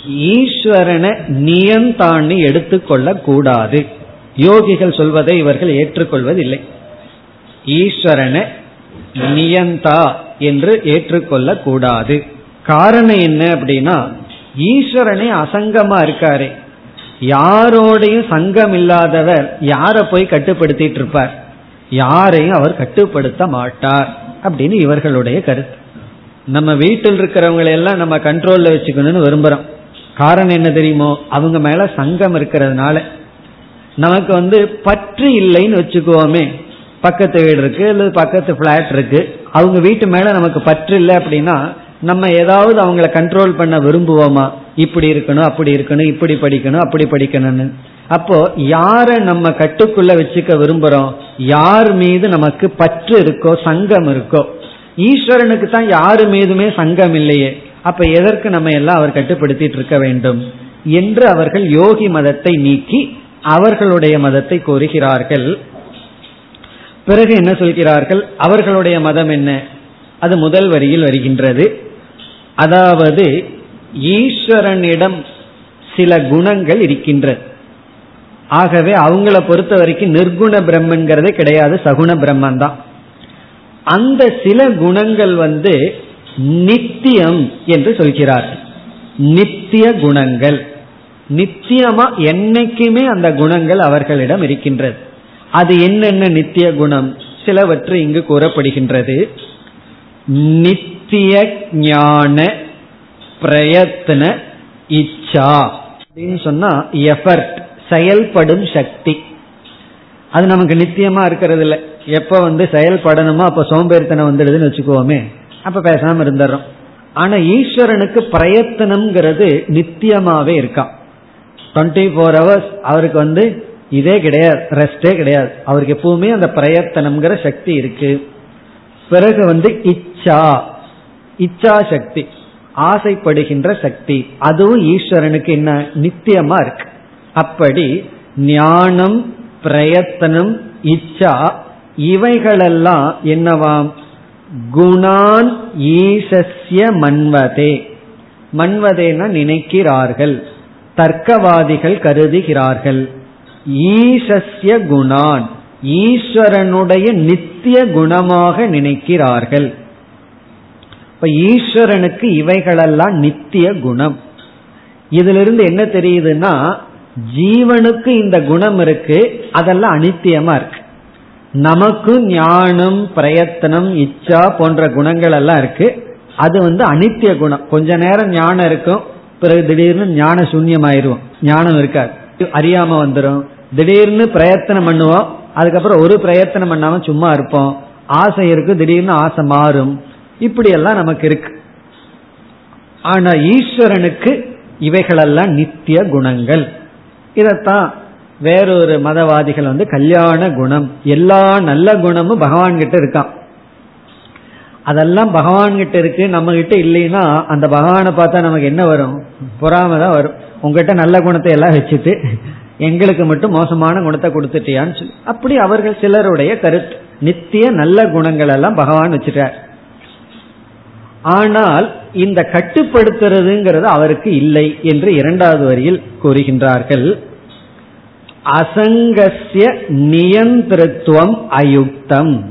ஈஸ்வரனை நியந்தான்னு எடுத்துக்கொள்ள கூடாது யோகிகள் சொல்வதை இவர்கள் ஏற்றுக்கொள்வதில்லை. ஈஸ்வரனை நியந்தா என்று ஏற்றுக்கொள்ள கூடாது காரணம் என்ன அப்படின்னா ஈஸ்வரனே அசங்கமா இருக்காரே. யாரோடையும் சங்கம் இல்லாதவர் யாரை போய் கட்டுப்படுத்திட்டு இருப்பார் யாரையும் அவர் கட்டுப்படுத்த மாட்டார் அப்படின்னு இவர்களுடைய கருத்து. நம்ம வீட்டில் இருக்கிறவங்களை எல்லாம் நம்ம கண்ட்ரோல்ல வச்சுக்கணும்னு விரும்புறோம். காரணம் என்ன தெரியுமோ? அவங்க மேல சங்கம் இருக்கிறதுனால. நமக்கு வந்து பற்று இல்லைன்னு வச்சுக்குவோமே. பக்கத்து வீடு இருக்கு அல்லது பக்கத்து பிளாட் இருக்கு. அவங்க வீட்டு மேல நமக்கு பற்று இல்லை அப்படின்னா நம்ம ஏதாவது அவங்கள கண்ட்ரோல் பண்ண விரும்புவோமா? இப்படி இருக்கணும் அப்படி இருக்கணும் இப்படி படிக்கணும் அப்படி படிக்கணும்னு. அப்போ யார நம்ம கட்டுக்குள்ள வச்சுக்க விரும்புறோம்? யார் மீது நமக்கு பற்று இருக்கோ சங்கம் இருக்கோ? ஈஸ்வரனுக்கு தான் யாரு மீதுமே சங்கம் இல்லையே. அப்ப எதற்கு நம்ம எல்லாம் அவர் கட்டுப்படுத்திட்டு இருக்க வேண்டும்? என்று அவர்கள் யோகி மதத்தை நீக்கி அவர்களுடைய மதத்தை கோருகிறார்கள். பிறகு என்ன சொல்கிறார்கள்? அவர்களுடைய மதம் என்ன? அது முதல் வரியில் வருகின்றது. அதாவது ஈஸ்வரனிடம் சில குணங்கள் இருக்கின்றது ஆகவே அவங்கள பொறுத்த வரைக்கும் நிர்குண பிரம்மன்கிறதே கிடையாது சகுண பிரம்மன் தான் அந்த சில குணங்கள் வந்து நித்தியம் என்று சொல்கிறார். நித்திய குணங்கள். நித்தியமா என்னைக்குமே அந்த குணங்கள் அவர்களிடம் இருக்கின்றது. அது என்னென்ன நித்திய குணம்? சிலவற்று இங்கு கூறப்படுகின்றது. நித்திய ஞான பிரயத்ன இச்சா. அப்படின்னு சொன்னா எஃபர்ட் செயல்படும் சக்தி. அது நமக்கு நித்தியமா இருக்கிறது இல்லை எப்ப வந்து செயல்படணுமோ அப்ப சோம்பேறித்தனம் வந்துடுதுன்னு வச்சுக்கோமே. அப்ப பேசாம இருந்துடுறோம். ஆனா ஈஸ்வரனுக்கு பிரயத்தனம்ங்கிறது நித்தியமாவே இருக்கான் டுவெண்ட்டி ஃபோர் ஹவர்ஸ் அவருக்கு வந்து இதே கிடையாது ரெஸ்டே கிடையாது. அவருக்கு எப்பவுமே அந்த பிரயத்தனம்ங்கிற சக்தி இருக்கு. பிறகு வந்து இச்சா. இச்சா சக்தி. ஆசைப்படுகின்ற சக்தி. அதுவும் ஈஸ்வரனுக்கு என்ன? நித்தியமா இருக்கு. அப்படி ஞானம் பிரயத்தனம் இச்சா இவைகளெல்லாம் என்னவாம்? குணான் ஈசஸ்ய மன்வதே. மன்வதேன நினைக்கிறார்கள். தர்க்கவாதிகள் கருதுகிறார்கள். ஈசஸ்ய குணான். ஈஸ்வரனுடைய நித்திய குணமாக நினைக்கிறார்கள். இப்ப ஈஸ்வரனுக்கு இவைகளெல்லாம் நித்திய குணம். இதிலிருந்து என்ன தெரியுதுன்னா ஜீவனுக்கு இந்த குணம் இருக்கு அதெல்லாம் அனித்தியமா இருக்கு. நமக்கு ஞானம் பிரயத்தனம் இச்சா போன்ற குணங்கள் எல்லாம் இருக்கு. அது வந்து அனித்திய குணம். கொஞ்ச நேரம் ஞானம் இருக்கும் பிறகு திடீர்னு ஞான சூன்யமாயிருவோம் ஞானம் இருக்காது. அறியாம வந்துடும் திடீர்னு பிரயத்தனம் பண்ணுவோம் அதுக்கப்புறம் ஒரு பிரயத்தனம் பண்ணாம சும்மா இருப்போம். ஆசை இருக்கு திடீர்னு ஆசை மாறும். இப்படி எல்லாம் நமக்கு இருக்கு. ஆனா ஈஸ்வரனுக்கு இவைகளெல்லாம் நித்திய குணங்கள். இதத்தான் வேறொரு மதவாதிகள் வந்து கல்யாண குணம் எல்லா நல்ல குணமும் பகவான் கிட்ட இருக்கான். அதெல்லாம் பகவான் கிட்ட இருக்கு நம்ம கிட்ட இல்லைன்னா அந்த பகவானை பார்த்தா நமக்கு என்ன வரும்? பொறாம தான் வரும். உங்ககிட்ட நல்ல குணத்தை எல்லாம் வச்சுட்டு எங்களுக்கு மட்டும் மோசமான குணத்தை கொடுத்துட்டியான்னு சொல்லி. அப்படி அவர்கள் சிலருடைய கருத்து. நித்திய நல்ல குணங்கள் எல்லாம் பகவான் வச்சுட்டார். ஆனால் இந்த கட்டுப்படுத்துறதுங்கிறது அவருக்கு இல்லை என்று இரண்டாவது வரியில் கூறுகின்றார்கள். அசங்கசிய நியந்திரத்துவம் அயுக்தம்.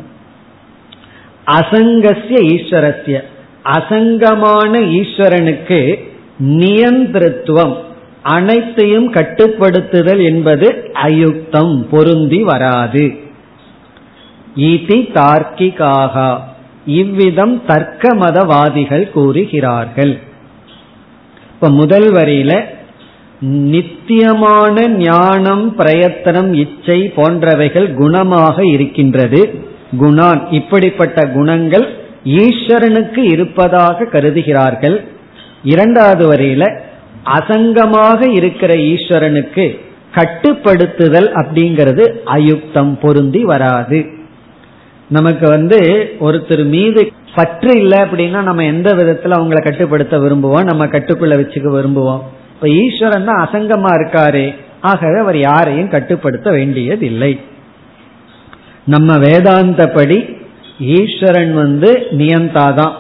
அசங்கசிய ஈஸ்வரஸ்ய. அசங்கமான ஈஸ்வரனுக்கு நியந்திரத்துவம் அனைத்தையும் கட்டுப்படுத்துதல் என்பது அயுக்தம் பொருந்தி வராது. இதி தார்க்கிகாக. இவ்விதம் தர்க்க மதவாதிகள் கூறுகிறார்கள். இப்ப முதல் வரியில நித்தியமான ஞானம் பிரயத்தனம் இச்சை போன்றவைகள் குணமாக இருக்கின்றது. குணான் இப்படிப்பட்ட குணங்கள் ஈஸ்வரனுக்கு இருப்பதாக கருதுகிறார்கள். இரண்டாவது வரியில அசங்கமாக இருக்கிற ஈஸ்வரனுக்கு கட்டுப்படுத்துதல் அப்படிங்கிறது அயுக்தம் பொருந்தி வராது. நமக்கு வந்து ஒருத்தர் மீது பற்று இல்லை அப்படின்னா நம்ம எந்த விதத்துல அவங்கள கட்டுப்படுத்த விரும்புவோம்? நம்ம கட்டுக்குள்ள வச்சுக்க விரும்புவோம். இப்ப ஈஸ்வரன் தான் அசங்கமா இருக்காரு. ஆகவே அவர் யாரையும் கட்டுப்படுத்த வேண்டியதில்லை. நம்ம வேதாந்தப்படி ஈஸ்வரன் வந்து நியந்தாதான்.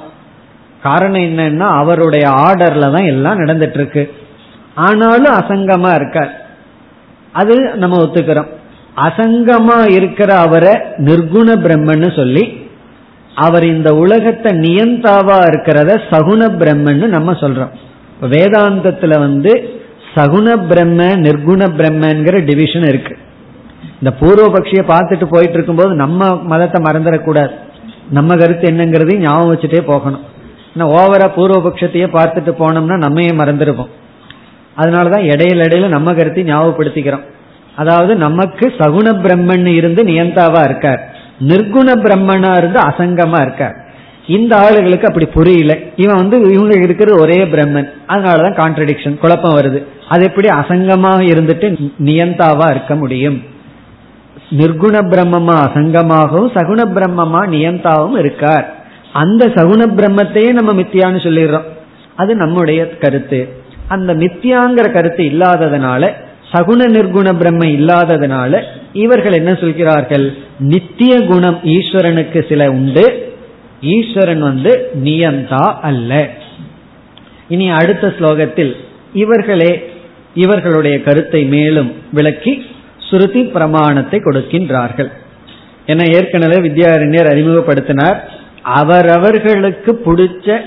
காரணம் என்னன்னா அவருடைய ஆர்டர்ல தான் எல்லாம் நடந்துட்டு இருக்கு. ஆனாலும் அசங்கமா இருக்கார். அது நம்ம ஒத்துக்கிறோம். அசங்கமா இருக்கிற அவரை நிர்குண பிரம்மன்னு சொல்லி அவர் இந்த உலகத்தை நியந்தாவா இருக்கிறத சகுண பிரம்மன்னு நம்ம சொல்றோம். வேதாந்தத்துல வந்து சகுண பிரம்ம நிர்குண பிரம்மங்கிற டிவிஷன் இருக்கு. இந்த பூர்வபக்ஷிய பார்த்துட்டு போயிட்டு இருக்கும்போது நம்ம மதத்தை மறந்துடக்கூடாது. நம்ம கருத்து என்னங்கிறதையும் ஞாபகம் வச்சுட்டே போகணும். ஓவரா பூர்வபக்ஷத்தையே பார்த்துட்டு போனோம்னா நம்மையே மறந்துருப்போம் அதனாலதான் இடையில இடையில நம்ம கருத்தை ஞாபகப்படுத்திக்கிறோம். அதாவது நமக்கு சகுண பிரம்மன் இருந்து நியந்தாவா இருக்கார். நிர்குண பிரம்மனா இருந்து அசங்கமா இருக்கார். இந்த ஆளுகளுக்கு அப்படி புரியல. இவன் வந்து இவங்க இருக்கிற ஒரே பிரம்மன். அதனாலதான் கான்ட்ரடிக்ஷன் குழப்பம் வருது. அது எப்படி அசங்கமாக இருந்துட்டு நியந்தாவா இருக்க முடியும்? நிர்குண பிரம்மமா அசங்கமாகவும் சகுண பிரம்மமா நியந்தாவும் இருக்கார். அந்த சகுண பிரம்மத்தையே நம்ம மித்தியான்னு சொல்லிடுறோம். அது நம்முடைய கருத்து. அந்த மித்தியாங்கிற கருத்து இல்லாததுனால சகுண நிர்குண பிரம்மை இல்லாததுனால இவர்கள் என்ன சொல்கிறார்கள்? நித்திய குணம் ஈஸ்வரனுக்கு சில உண்டு. ஈஸ்வரன் வந்து நியந்தா அல்ல. இனி அடுத்த ஸ்லோகத்தில் இவர்களே இவர்களுடைய கருத்தை மேலும் விளக்கி சுருதி பிரமாணத்தை கொடுக்கின்றார்கள். என ஏற்கனவே வித்யாரண்யர் அறிமுகப்படுத்தினார். அவரவர்களுக்கு பிடிச்ச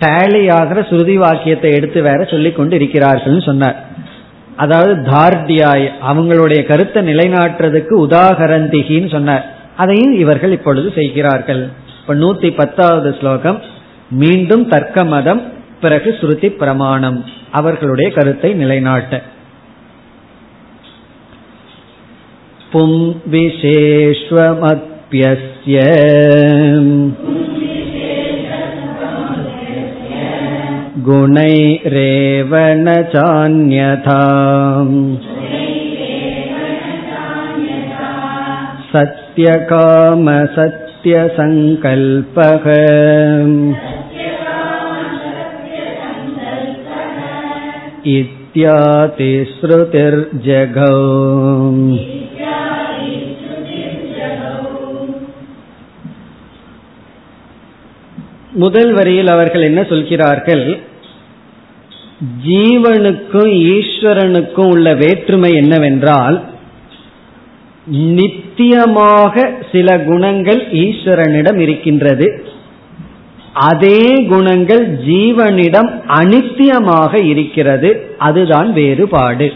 டேலி ஆகிற சுருதி வாக்கியத்தை எடுத்து வேற சொல்லிக் கொண்டு இருக்கிறார்கள் சொன்னார். அதாவது தார்டியாய் அவங்களுடைய கருத்தை நிலைநாட்டுறதுக்கு உதாகரந்திகின்னு சொன்னார். அதையும் இவர்கள் இப்பொழுது செய்கிறார்கள். இப்ப நூத்தி பத்தாவது ஸ்லோகம் மீண்டும் தர்க்க மதம் பிறகு ஸ்ருதி பிரமாணம். அவர்களுடைய கருத்தை நிலைநாட்ட. பும் விசேஷ்வமத்யஸ்ய गुणैरेव न चान्यथा सत्यकामसत्यसङ्कल्पः इत्यातिश्रुतिर्जगौ முதல் வரியில் அவர்கள் என்ன சொல்கிறார்கள்? ஜீவனுக்கும் ஈஸ்வரனுக்கும் உள்ள வேற்றுமை என்னவென்றால் நித்தியமாக சில குணங்கள் ஈஸ்வரனிடம் இருக்கின்றது. அதே குணங்கள் ஜீவனிடம் அனித்தியமாக இருக்கிறது. அதுதான் வேறுபாடு.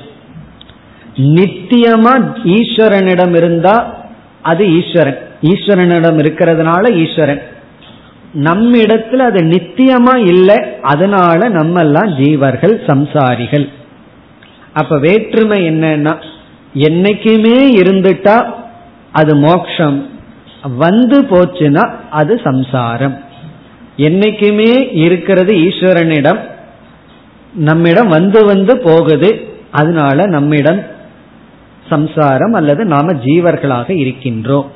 நித்தியமா ஈஸ்வரனிடம் இருந்தா அது ஈஸ்வரன். ஈஸ்வரனிடம் இருக்கிறதுனால ஈஸ்வரன். நம்மிடத்துல அது நித்தியமா இல்லை அதனால நம்ம எல்லாம் ஜீவர்கள் சம்சாரிகள். அப்ப வேற்றுமை என்னன்னா என்னைக்குமே இருந்துட்டா அது மோக்ஷம் வந்து போச்சுன்னா அது சம்சாரம். என்னைக்குமே இருக்கிறது ஈஸ்வரனிடம் நம்மிடம் வந்து வந்து போகுது அதனால நம்மிடம் சம்சாரம் அல்லது நாம ஜீவர்களாக இருக்கின்றோம்.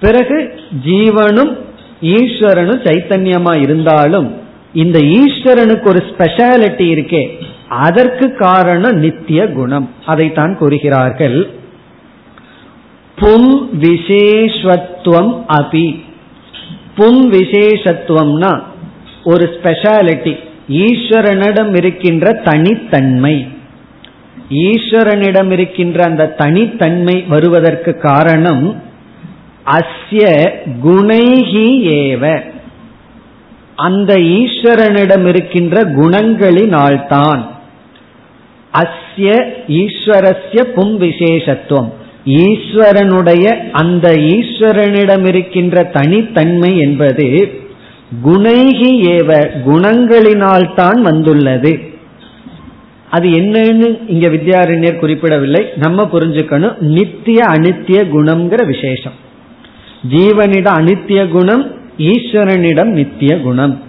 பிறகு ஜீவனும் ஈஸ்வரனும் சைத்தன்யமா இருந்தாலும் இந்த ஈஸ்வரனுக்கு ஒரு ஸ்பெஷாலிட்டி இருக்கே. அதற்கு காரணம் நித்திய குணம். அதைத்தான் கூறுகிறார்கள். பும் விசேஷத்துவம் அபி. பும் விசேஷத்துவம்னா ஒரு ஸ்பெஷாலிட்டி ஈஸ்வரனிடம் இருக்கின்ற தனித்தன்மை. ஈஸ்வரனிடம் இருக்கின்ற அந்த தனித்தன்மை வருவதற்கு காரணம் அஸ்ய குணைகி ஏவ. அந்த ஈஸ்வரனிடம் இருக்கின்ற குணங்களினால்தான் அஸ்ய ஈஸ்வரஸ்ய பும் விசேஷத்துவம். ஈஸ்வரனுடைய அந்த ஈஸ்வரனிடம் இருக்கின்ற தனித்தன்மை என்பது குணைகி ஏவ குணங்களினால்தான் வந்துள்ளது. அது என்னன்னு இங்க வித்யாரண்யர் குறிப்பிடவில்லை. நம்ம புரிஞ்சுக்கணும். நித்திய அனித்திய குணம்ங்கிற விசேஷம். ஜீவனிடம் அனித்திய குணம் ஈஸ்வரனிடம் நித்திய குணம்.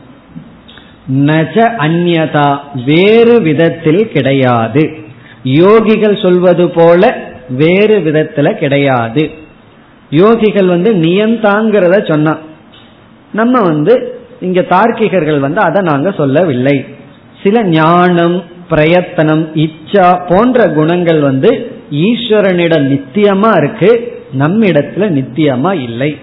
நஜ அந்யதா வேறு விதத்தில் கிடையாது. யோகிகள் சொல்வது போல வேறு விதத்துல கிடையாது. யோகிகள் வந்து நியந்தாங்கிறத சொன்னான் நம்ம வந்து இங்க தார்க்கிகர்கள் வந்து அதை நாங்க சொல்லவில்லை. சில ஞானம் பிரயத்தனம் இச்சா போன்ற குணங்கள் வந்து ஈஸ்வரனிடம் நித்தியமா இருக்கு. நம்மிடத்துல நித்தியமா இல்லை.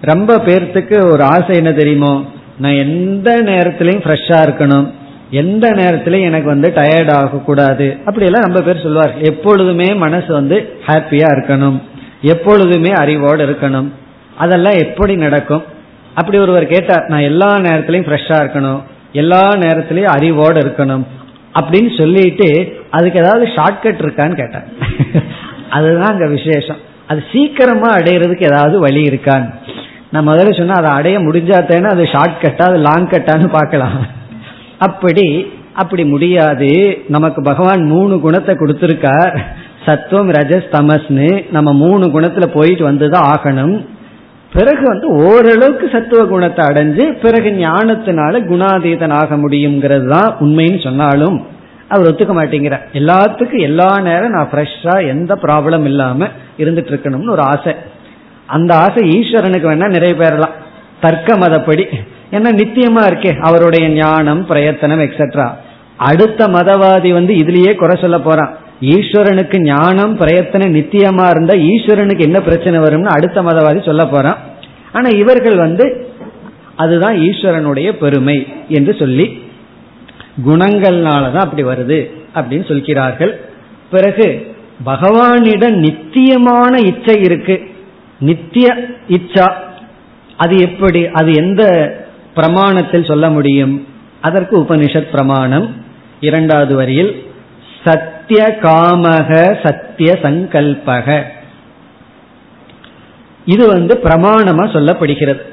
ரொம்ப பேர்த்துக்கு ஒரு ஆசை என்ன தெரியுமோ? நான் எந்த நேரத்திலையும் ஃப்ரெஷ்ஷாக இருக்கணும். எந்த நேரத்திலையும் எனக்கு வந்து டயர்ட் ஆகக்கூடாது. அப்படியெல்லாம் ரொம்ப பேர் சொல்லுவார் எப்பொழுதுமே மனசு வந்து ஹாப்பியாக இருக்கணும். எப்பொழுதுமே அறிவோடு இருக்கணும். அதெல்லாம் எப்படி நடக்கும்? அப்படி ஒருவர் கேட்டார் நான் எல்லா நேரத்திலையும் ஃப்ரெஷ்ஷாக இருக்கணும். எல்லா நேரத்திலையும் அறிவோடு இருக்கணும். அப்படின்னு சொல்லிட்டு அதுக்கு ஏதாவது ஷார்ட்கட் இருக்கான்னு கேட்டார். அதுதான் அங்கே விசேஷம். அது சீக்கிரமா அடையிறதுக்கு ஏதாவது வழி இருக்கான்னு. நான் முதல்ல சொன்னா அதை அடைய முடிஞ்சா தானே அது ஷார்ட் கட்டா அது லாங் கட்டான்னு பார்க்கலாம். அப்படி அப்படி முடியாது. நமக்கு பகவான் மூணு குணத்தை கொடுத்துருக்கார். சத்துவம் ரஜஸ் தமஸ்னு நம்ம மூணு குணத்துல போயிட்டு வந்துதான் ஆகணும். பிறகு வந்து ஓரளவுக்கு சத்துவ குணத்தை அடைஞ்சு பிறகு ஞானத்தினால குணாதீதன் ஆக முடியுங்கிறது தான் உண்மைன்னு சொன்னாலும் அவர் ஒத்துக்க மாட்டேங்கிறார். எல்லாத்துக்கும் எல்லா நேரம் நான் ஃப்ரெஷ்ஷா எந்த ப்ராப்ளம் இல்லாம இருந்துட்டு இருக்கணும்னு ஒரு ஆசை. அந்த ஆசை ஈஸ்வரனுக்கு வேணா நிறைவேறலாம். தர்க்க மதப்படி ஏன்னா நித்தியமா இருக்கே. அவருடைய ஞானம் பிரயத்தனம் எக்ஸெட்ரா அடுத்த மதவாதி வந்து இதுலயே குறை சொல்ல போறான். ஈஸ்வரனுக்கு ஞானம் பிரயத்தனம் நித்தியமா இருந்தா ஈஸ்வரனுக்கு என்ன பிரச்சனை வரும்னு அடுத்த மதவாதி சொல்ல போறான். ஆனா இவர்கள் வந்து அதுதான் ஈஸ்வரனுடைய பெருமை என்று சொல்லி குணங்கள்னாலதான் அப்படி வருது அப்படின்னு சொல்கிறார்கள். பிறகு பகவானிடம் நித்தியமான இச்சை இருக்கு. நித்திய இச்சா அது எப்படி அது எந்த பிரமாணத்தில் சொல்ல முடியும்? அதற்கு உபனிஷத் பிரமாணம். இரண்டாவது வரியில் சத்திய காமக சத்திய சங்கல்பக. இது வந்து பிரமாணமா சொல்லப்படுகிறது.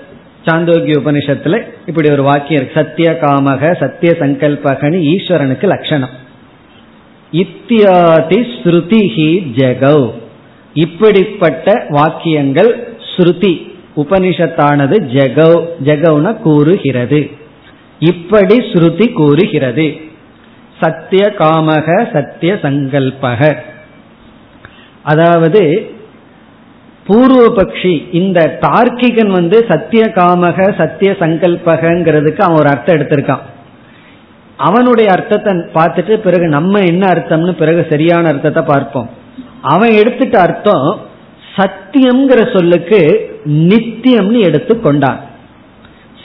சாந்தோக்கிய உபனிஷத்துல இப்படி ஒரு வாக்கியம் இருக்கு. சத்திய காமக சத்திய சங்கல்பகன்னு ஈஸ்வரனுக்கு லட்சணம். இத்தியாதி ஸ்ருதிஹி ஜெகவ் இப்படிப்பட்ட வாக்கியங்கள் ஸ்ருதி உபனிஷத்தானது ஜெகவ் ஜெகவ்ன கூறுகிறது. இப்படி ஸ்ருதி கூறுகிறது. சத்திய காமக சத்திய சங்கல்பக. அதாவது பூர்வபக்ஷி இந்த தார்க்கிகன் வந்து சத்திய காமக சத்திய சங்கல்பகங்கிறதுக்கு அவன் ஒரு அர்த்தம் எடுத்திருக்கான். அவனுடைய அர்த்தத்தை பார்த்துட்டு பிறகு நம்ம என்ன அர்த்தம்னு பிறகு சரியான அர்த்தத்தை பார்ப்போம். அவன் எடுத்துட்ட அர்த்தம் சத்தியம்ங்கிற சொல்லுக்கு நித்தியம்னு எடுத்து கொண்டான்.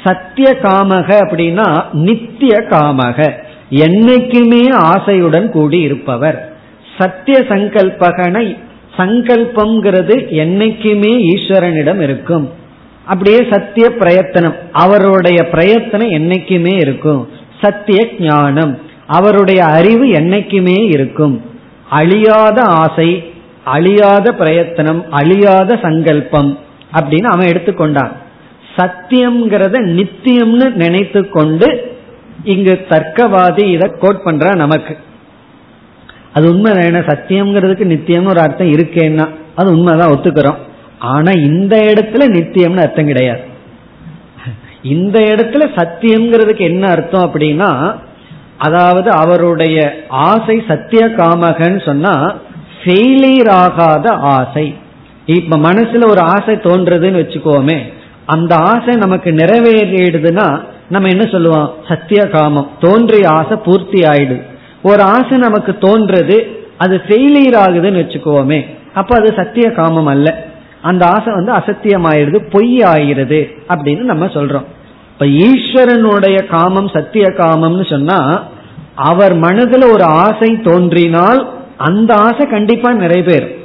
சத்திய காமக அப்படின்னா நித்திய காமக என்னைக்குமே ஆசையுடன் கூடி இருப்பவர் சத்திய சங்கல்பகனை சங்கல்பம்ங்கிறது என்னைக்குமே ஈஸ்வரனிடம் இருக்கும். அப்படியே சத்திய பிரயத்தனம். அவருடைய பிரயத்தனம் என்னைக்குமே இருக்கும். சத்திய ஞானம். அவருடைய அறிவு என்னைக்குமே இருக்கும். அழியாத ஆசை அழியாத பிரயத்தனம் அழியாத சங்கல்பம் அப்படின்னு அவன் எடுத்துக்கொண்டான். சத்தியம்ங்கிறத நித்தியம்னு நினைத்து கொண்டு இங்கு தர்க்கவாதி இதை கோட் பண்ற நமக்கு. அது உண்மை சத்தியம்ங்கிறதுக்கு நித்தியம்னு ஒரு அர்த்தம் இருக்கேன்னா அது உண்மைதான் ஒத்துக்கிறோம். ஆனா இந்த இடத்துல நித்தியம்னு அர்த்தம் கிடையாது. இந்த இடத்துல சத்தியம்ங்கிறதுக்கு என்ன அர்த்தம் அப்படின்னா அதாவது அவருடைய ஆசை சத்திய காமகன்னு சொன்னா ஃபெயிலியர் ஆகாத ஆசை. இப்ப மனசுல ஒரு ஆசை தோன்றதுன்னு வச்சுக்கோமே அந்த ஆசை நமக்கு நிறைவேறிடுதுன்னா நம்ம என்ன சொல்லுவோம்? சத்திய காமம். தோன்றிய ஆசை பூர்த்தி ஆயிடுது. ஒரு ஆசை நமக்கு தோன்றது அது ஃபெயிலியர் ஆகுதுன்னு வச்சுக்கோமே. அப்ப அது சத்திய காமம் அல்ல. அந்த ஆசை வந்து அசத்தியம் ஆயிடுது பொய் ஆயிடுது அப்படின்னு நம்ம சொல்றோம். இப்ப ஈஸ்வரனுடைய காமம் சத்திய காமம்னு சொன்னா அவர் மனதுல ஒரு ஆசை தோன்றினால் அந்த ஆசை கண்டிப்பா நிறைவேறும்.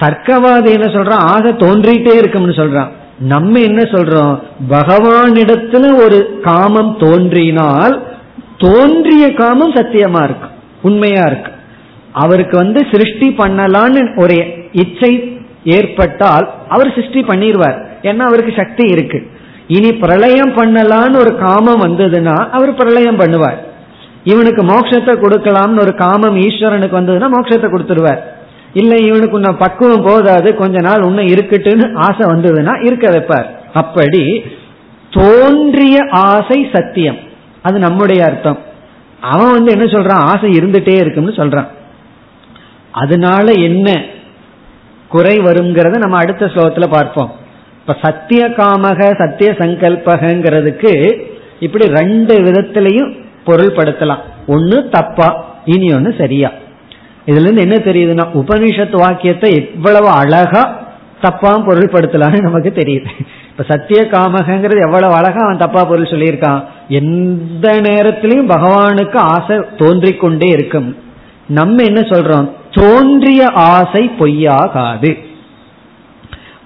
தர்க்கவாதி என்ன சொல்றான் ஆசை தோன்றிட்டே இருக்கும்னு சொல்றான். நம்ம என்ன சொல்றோம்? பகவானிடத்துல ஒரு காமம் தோன்றினால் தோன்றிய காமம் சத்தியமா இருக்கு. உண்மையா இருக்கு. அவருக்கு வந்து சிருஷ்டி பண்ணலான்னு ஒரு இச்சை ஏற்பட்டால் அவர் சிருஷ்டி பண்ணிடுவார் ஏன்னா அவருக்கு சக்தி இருக்கு. இனி பிரளயம் பண்ணலான்னு ஒரு காமம் வந்ததுன்னா அவர் பிரளயம் பண்ணுவார். இவனுக்கு மோட்சத்தை கொடுக்கலாம்னு ஒரு காமம் ஈஸ்வரனுக்கு வந்ததுன்னா மோட்சத்தை கொடுத்துருவார். இல்ல இவனுக்கு உன்ன பக்குவம் போதாது கொஞ்ச நாள் உன்ன இருக்கட்டுன்னு ஆசை வந்ததுன்னா இருக்க வைப்பார். அப்படி தோன்றிய ஆசை சத்தியம். அது நம்முடைய அர்த்தம். அவன் வந்து என்ன சொல்றான்? ஆசை இருந்துட்டே இருக்கும்னு சொல்றான். அதனால என்ன குறை வருங்கிறத நம்ம அடுத்த ஸ்லோகத்துல பார்ப்போம். இப்ப சத்திய காமக சத்திய சங்கல்பகங்கிறதுக்கு இப்படி ரெண்டு விதத்திலையும் பொருள்படுத்தலாம். ஒன்னு தப்பா இனி ஒன்னு சரியா. இதுல இருந்து என்ன தெரியுதுன்னா உபனிஷத் வாக்கியத்தை எவ்வளவு அழகா தப்பா பொருள்படுத்தலாம்னு நமக்கு தெரியுது. இப்ப சத்திய காமகங்கிறது எவ்வளவு அழகா அவன் தப்பா பொருள் சொல்லியிருக்கான். எந்த நேரத்திலையும் பகவானுக்கு ஆசை தோன்றிக்கொண்டே இருக்கும். நம்ம என்ன சொல்றோம்? தோன்றிய ஆசை பொய்யாகாது.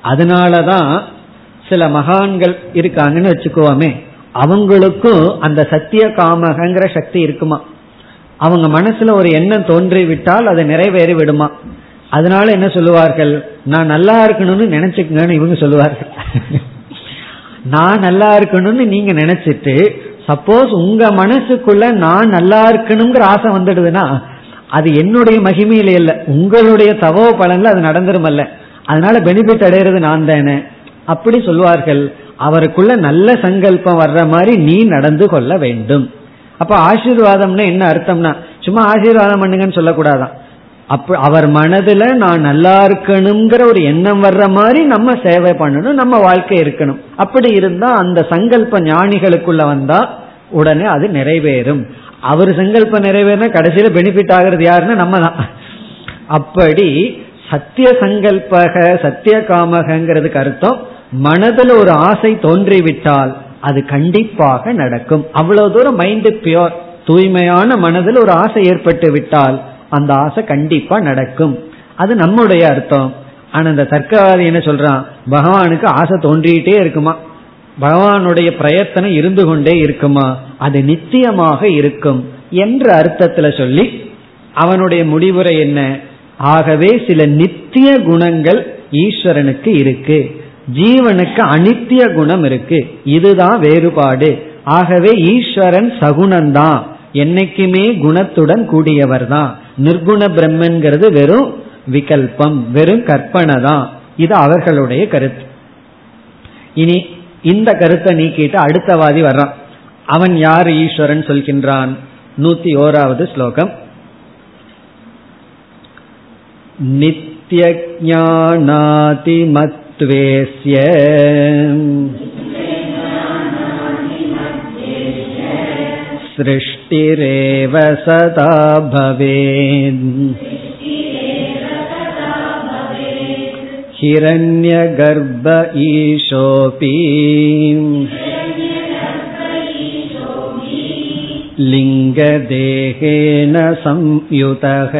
அதனாலதான் சில மகான்கள் இருக்காங்கன்னு வச்சுக்கோமே அவங்களுக்கும் அந்த சத்திய காமகங்கிற சக்தி இருக்குமா? அவங்க மனசுல ஒரு எண்ணம் தோன்றி விட்டால் அதை நிறைவேறி விடுமா அதனால என்ன சொல்லுவார்கள்? நான் நல்லா இருக்கணும்னு நினைச்சுக்கங்கன்னு இவங்க சொல்லுவார்கள். நான் நல்லா இருக்கணும்னு நீங்க நினைச்சிட்டு சப்போஸ் உங்க மனசுக்குள்ள நான் நல்லா இருக்கணுங்கிற ஆசை வந்துடுதுன்னா அது என்னுடைய மகிமையில இல்ல. உங்களுடைய தவோ பலன்ல அது நடந்துருமல்ல அதனால பெனிஃபிட் அடையிறது நான் தானே. அப்படி சொல்வார்கள் அவருக்குள்ள நல்ல சங்கல்பம் வர்ற மாதிரி நீ நடந்து கொள்ள வேண்டும். அப்ப ஆசீர்வாதம்னா என்ன அர்த்தம்னா சும்மா ஆசீர்வாதம் பண்ணுங்கன்னு சொல்லக்கூடாதான். அப்ப அவர் மனதுல நான் நல்லா இருக்கணுங்கிற ஒரு எண்ணம் வர்ற மாதிரி நம்ம சேவை பண்ணணும் நம்ம வாழ்க்கை இருக்கணும். அப்படி இருந்தா அந்த சங்கல்ப ஞானிகளுக்குள்ள வந்தா உடனே அது நிறைவேறும். அவர் சங்கல்பம் நிறைவேறினா கடைசியில பெனிஃபிட் ஆகிறது யாருன்னா நம்ம தான் அப்படி சத்திய சங்கல்பக சத்திய காமகங்கிறதுக்கு அர்த்தம் மனதில் ஒரு ஆசை தோன்றிவிட்டால் அது கண்டிப்பாக நடக்கும். அவ்வளவு தூரம் மைண்ட் பியோர் தூய்மையான மனதில் ஒரு ஆசை ஏற்பட்டு விட்டால் அந்த ஆசை கண்டிப்பா நடக்கும். அது நம்முடைய அர்த்தம். ஆனா இந்த தர்க்கவாதி என்ன சொல்றான்? பகவானுக்கு ஆசை தோன்றிட்டே இருக்குமா? பகவானுடைய பிரயத்தனம் இருந்து கொண்டே இருக்குமா? அது நித்தியமாக இருக்கும் என்ற அர்த்தத்துல சொல்லி அவனுடைய முடிவுரை என்ன? ஆகவே சில நித்திய குணங்கள் ஈஸ்வரனுக்கு இருக்கு. ஜீவனுக்கு அனித்திய குணம் இருக்கு. இதுதான் வேறுபாடு. ஆகவே ஈஸ்வரன் சகுணந்தான். என்னைக்குமே குணத்துடன் கூடியவர் தான் நிர்குண பிரம்மன்கிறது வெறும் விகல்பம் வெறும் கற்பனை தான் இது அவர்களுடைய கருத்து இனி இந்த கருத்தை நீக்கிட்டு அடுத்த வாதி வர்றான் அவன் யார் ஈஸ்வரன் சொல்கின்றான் நூத்தி ஓராவது ஸ்லோகம் नित्यज्ञानातिमत्वेस्य सृष्टिरेव सदा भवेत् हिरण्यगर्भ ईशोऽपि लिङ्गदेहेन संयुतः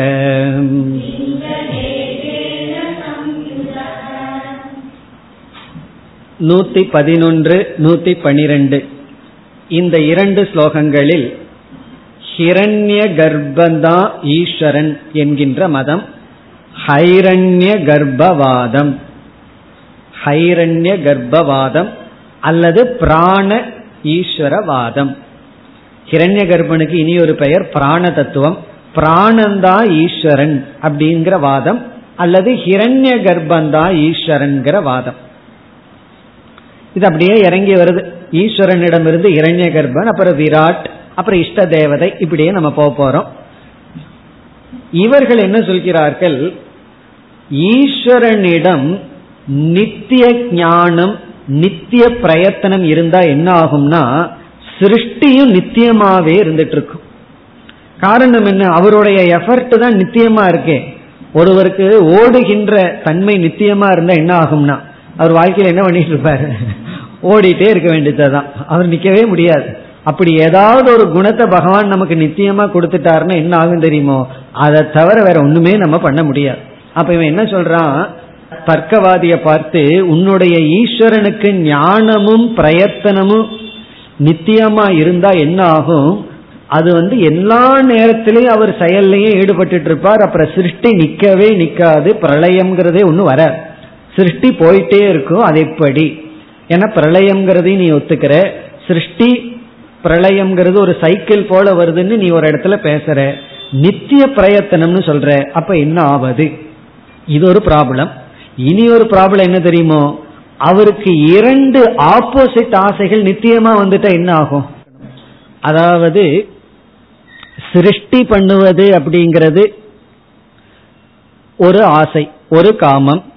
நூத்தி பதினொன்று நூத்தி பனிரெண்டு இந்த இரண்டு ஸ்லோகங்களில் ஹிரண்ய கர்ப்பந்தா ஈஸ்வரன் என்கின்ற மதம் ஹைரண்ய கர்ப்பவாதம் ஹைரண்ய கர்ப்பவாதம் அல்லது பிராண ஈஸ்வரவாதம். ஹிரண்ய கர்ப்பனுக்கு இனி ஒரு பெயர் பிராண தத்துவம். பிராணந்தா ஈஸ்வரன் அப்படிங்கிற வாதம் அல்லது ஹிரண்ய கர்ப்பந்தா ஈஸ்வரன்கிற வாதம். இது அப்படியே இறங்கி வருது. ஈஸ்வரனிடமிருந்து இரண்ய கர்ப்பன் அப்புறம் விராட் அப்புறம் இஷ்ட தேவதை இப்படியே நம்ம போக போறோம். இவர்கள் என்ன சொல்கிறார்கள்? ஈஸ்வரனிடம் நித்திய ஞானம் நித்திய பிரயத்தனம் இருந்தா என்ன ஆகும்னா சிருஷ்டியும் நித்தியமாவே இருந்துட்டு இருக்கும் காரணம் என்ன? அவருடைய எஃபர்ட் தான் நித்தியமா இருக்கே. ஒருவருக்கு ஓடுகின்ற தன்மை நித்தியமா இருந்தா என்ன ஆகும்னா அவர் வாழ்க்கையில் என்ன பண்ணிட்டு இருப்பாரு? ஓடிட்டே இருக்க வேண்டியதுதான். அவர் நிக்கவே முடியாது. அப்படி ஏதாவது ஒரு குணத்தை பகவான் நமக்கு நித்தியமா கொடுத்துட்டாருன்னா என்ன ஆகும் தெரியுமோ? அதை தவிர வேற ஒண்ணுமே நம்ம பண்ண முடியாது. அப்ப இவன் என்ன சொல்றான்? தர்க்கவாதிய பார்த்து உன்னுடைய ஈஸ்வரனுக்கு ஞானமும் பிரயத்தனமும் நித்தியமா இருந்தா என்ன ஆகும்? அது வந்து எல்லா நேரத்திலையும் அவர் செயல்லையும் ஈடுபட்டு இருப்பார் அப்புறம் சிருஷ்டி நிக்கவே நிக்காது. பிரளயம்ங்கிறதே ஒண்ணு வர சிருஷ்டி போயிட்டே இருக்கும். அது எப்படி? ஏன்னா பிரளயம்ங்கிறதையும் நீ ஒத்துக்கிற. சிருஷ்டி பிரளயம்ங்கிறது ஒரு சைக்கிள் போல வருதுன்னு நீ ஒரு இடத்துல பேசுற. நித்திய பிரயத்தனம்னு சொல்ற. அப்ப என்ன ஆவது? இது ஒரு ப்ராப்ளம் இனி ஒரு ப்ராப்ளம் என்ன தெரியுமோ? அவருக்கு இரண்டு ஆப்போசிட் ஆசைகள் நித்தியமா வந்துட்டா என்ன ஆகும்? அதாவது சிருஷ்டி பண்ணுவது அப்படிங்கிறது ஒரு ஆசை ஒரு காமம்.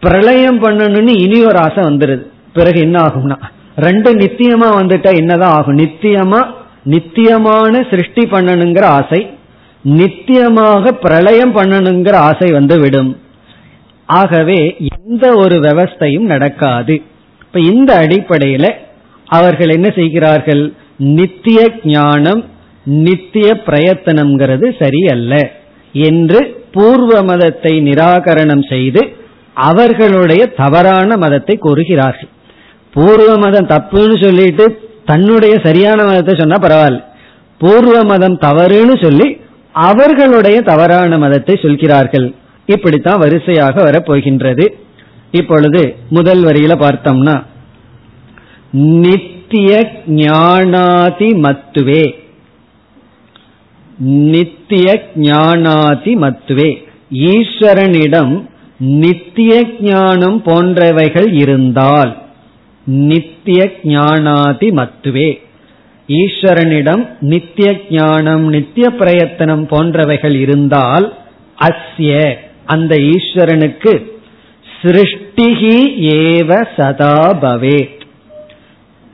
பிரளயம் பண்ணணும்னு இனி ஒரு ஆசை வந்துருது. பிறகு என்ன ஆகும்னா ரெண்டு நித்தியமா வந்துட்டா என்னதான் ஆகும்? நித்தியமா நித்தியமான சிருஷ்டி பண்ணணுங்கிற ஆசை நித்தியமாக பிரளயம் பண்ணணுங்கிற ஆசை வந்து விடும் ஆகவே எந்த ஒரு விவஸ்தையும் நடக்காது. இப்ப இந்த அடிப்படையில அவர்கள் என்ன செய்கிறார்கள்? நித்திய ஞானம் நித்திய பிரயத்தனம்ங்கிறது சரியல்ல என்று பூர்வ மதத்தை நிராகரணம் செய்து அவர்களுடைய தவறான மதத்தை கூறுகிறார்கள். பூர்வ மதம் தப்புன்னு சொல்லிட்டு தன்னுடைய சரியான மதத்தை சொன்னா பரவாயில்ல. பூர்வ மதம் தவறுன்னு சொல்லி அவர்களுடைய தவறான மதத்தை சொல்கிறார்கள். இப்படித்தான் வரிசையாக வரப்போகின்றது. இப்பொழுது முதல் வரியில பார்த்தோம்னா நித்திய ஞானாதி மத்துவே. நித்திய ஞானாதி மத்துவே. ஈஸ்வரனிடம் நித்திய ஞானம் போன்றவைகள் இருந்தால் நித்திய ஞானாதி மத்துவே ஈஸ்வரனிடம் நித்திய ஞானம் நித்திய பிரயத்தனம் போன்றவைகள் இருந்தால் அஸ்ய அந்த ஈஸ்வரனுக்கு சிருஷ்டிகி ஏவ சதா பவேத்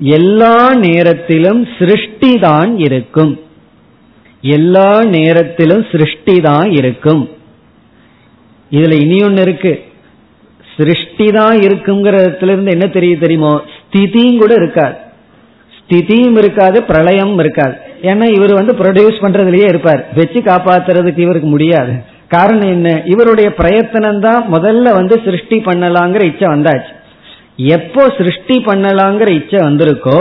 எல்லா நேரத்திலும் சிருஷ்டி தான் இருக்கும். எல்லா நேரத்திலும் சிருஷ்டி தான் இருக்கும். இதுல இனி ஒன்னு இருக்கு. சிருஷ்டி தான் இருக்குங்கிறதுல இருந்து என்ன தெரியுது தெரியுமோ? ஸ்திதியும் கூட இருக்காது. ஸ்திதியும் இருக்காது பிரளயம் இருக்காது. ஏன்னா இவர் வந்து ப்ரொடியூஸ் பண்றதுலயே இருப்பார். வச்சு காப்பாத்துறதுக்கு இவருக்கு முடியாது. காரணம் என்ன? இவருடைய பிரயத்தனம் தான் முதல்ல வந்து சிருஷ்டி பண்ணலாங்கிற இச்சை வந்தாச்சு. எப்போ சிருஷ்டி பண்ணலாங்கிற இச்சை வந்திருக்கோ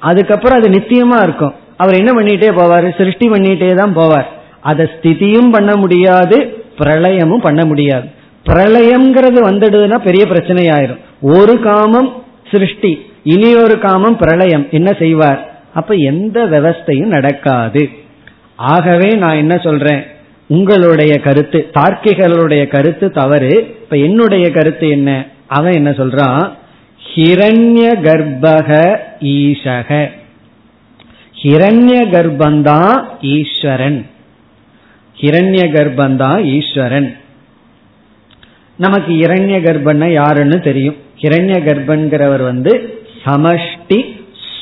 அதுக்கப்புறம் அது நித்தியமா இருக்கும். அவர் என்ன பண்ணிட்டே போவார்? சிருஷ்டி பண்ணிட்டே தான் போவார். அதை ஸ்திதியும் பண்ண முடியாது பிரளயமும் பண்ண முடியாது. பிரளயம்ங்கிறது வந்துடுதுன்னா பெரிய பிரச்சனை ஆயிரும் ஒரு காமம் சிருஷ்டி இனி ஒரு காமம் பிரளயம். என்ன செய்வார்? அப்ப எந்த விவஸ்தையும் நடக்காது. ஆகவே நான் என்ன சொல்றேன்? உங்களுடைய கருத்து தார்க்கிகளுடைய கருத்து தவறு. இப்ப என்னுடைய கருத்து என்ன? அவன் என்ன சொல்றான்? ஹிரண்ய கர்ப்பக ஈஷக. ஹிரண்ய கர்ப்பந்தான் ஈஸ்வரன். ஹிரண்ய கர்ப்பந்தான் ஈஸ்வரன். நமக்கு இரண்ய கர்ப்பன்னா யாருன்னு தெரியும். இரண்ய கர்ப்பன்கிறவர் வந்து சமஷ்டி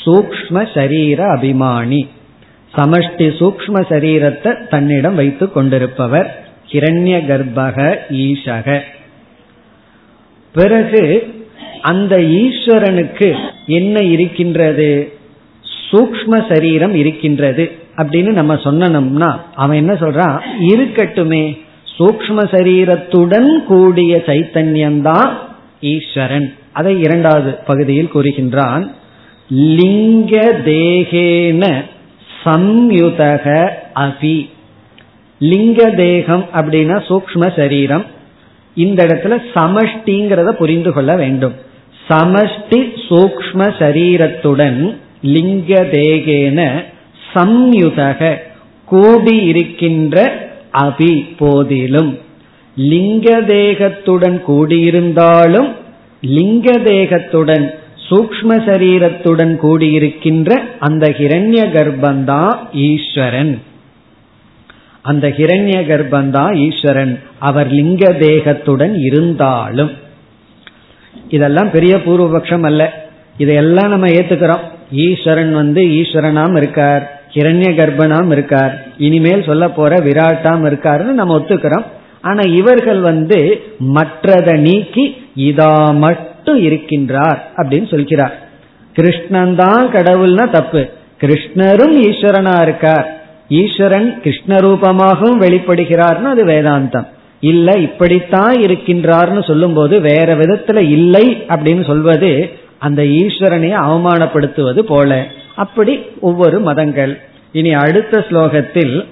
சூக்ம சரீர அபிமானி. சமஷ்டி சூக்ம சரீரத்தை தன்னிடம் வைத்துக் கொண்டிருப்பவர் ஹிரண்ய கர்ப்பக ஈசக பிறகு அந்த ஈஸ்வரனுக்கு என்ன இருக்கின்றது? சூக்ம சரீரம் இருக்கின்றது அப்படின்னு நம்ம சொன்னோம்னா அவன் என்ன சொல்றான்? இருக்கட்டுமே. சூக்ம சரீரத்துடன் கூடிய சைத்தன்யம்தான் ஈஸ்வரன். அதை இரண்டாவது பகுதியில் கூறுகின்றான். லிங்க தேகேன சம்யுதக அபி. லிங்க தேகம் அப்படின்னா சூக்ம சரீரம். இந்த இடத்துல சமஷ்டிங்கிறத புரிந்து கொள்ள வேண்டும். சமஷ்டி சூக்ம சரீரத்துடன் லிங்க தேகேன சம்யுதக கூடியிருக்கின்ற அபி போதிலும் லிங்க தேகத்துடன் கூடியிருந்தாலும் லிங்க தேகத்துடன் சூக்ம சரீரத்துடன் கூடியிருக்கின்ற அந்த ஹிரண்ய கர்ப்பந்தான் ஈஸ்வரன். அந்த ஹிரண்ய கர்ப்பந்தான் ஈஸ்வரன் அவர் லிங்க தேகத்துடன் இருந்தாலும். இதெல்லாம் பெரிய பூர்வபக்ஷம் அல்ல. இதையெல்லாம் நம்ம ஏத்துக்கிறோம். ஈஸ்வரன் வந்து ஈஸ்வரனாம் இருக்கார். ஹிரண்ய கர்ப்பனாம் இருக்கார். இனிமேல் சொல்ல போற விராட்டாம் இருக்காருன்னு நம்ம ஒத்துக்கிறோம். ஆனா இவர்கள் வந்து மற்றதை நீக்கி இதா மட்டும் இருக்கின்றார் அப்படின்னு சொல்கிறார். கிருஷ்ணன் தான் கடவுள்னா தப்பு. கிருஷ்ணரும் ஈஸ்வரனா இருக்கார். ஈஸ்வரன் கிருஷ்ண ரூபமாகவும் வெளிப்படுகிறார்னு அது வேதாந்தம். இல்ல இப்படித்தான் இருக்கின்றார்னு சொல்லும் போது வேற விதத்துல இல்லை அப்படின்னு சொல்வது அந்த ஈஸ்வரனையை அவமானப்படுத்துவது போல. அப்படி ஒவ்வொரு மதங்கள். இனி அடுத்த ஸ்லோகத்தில்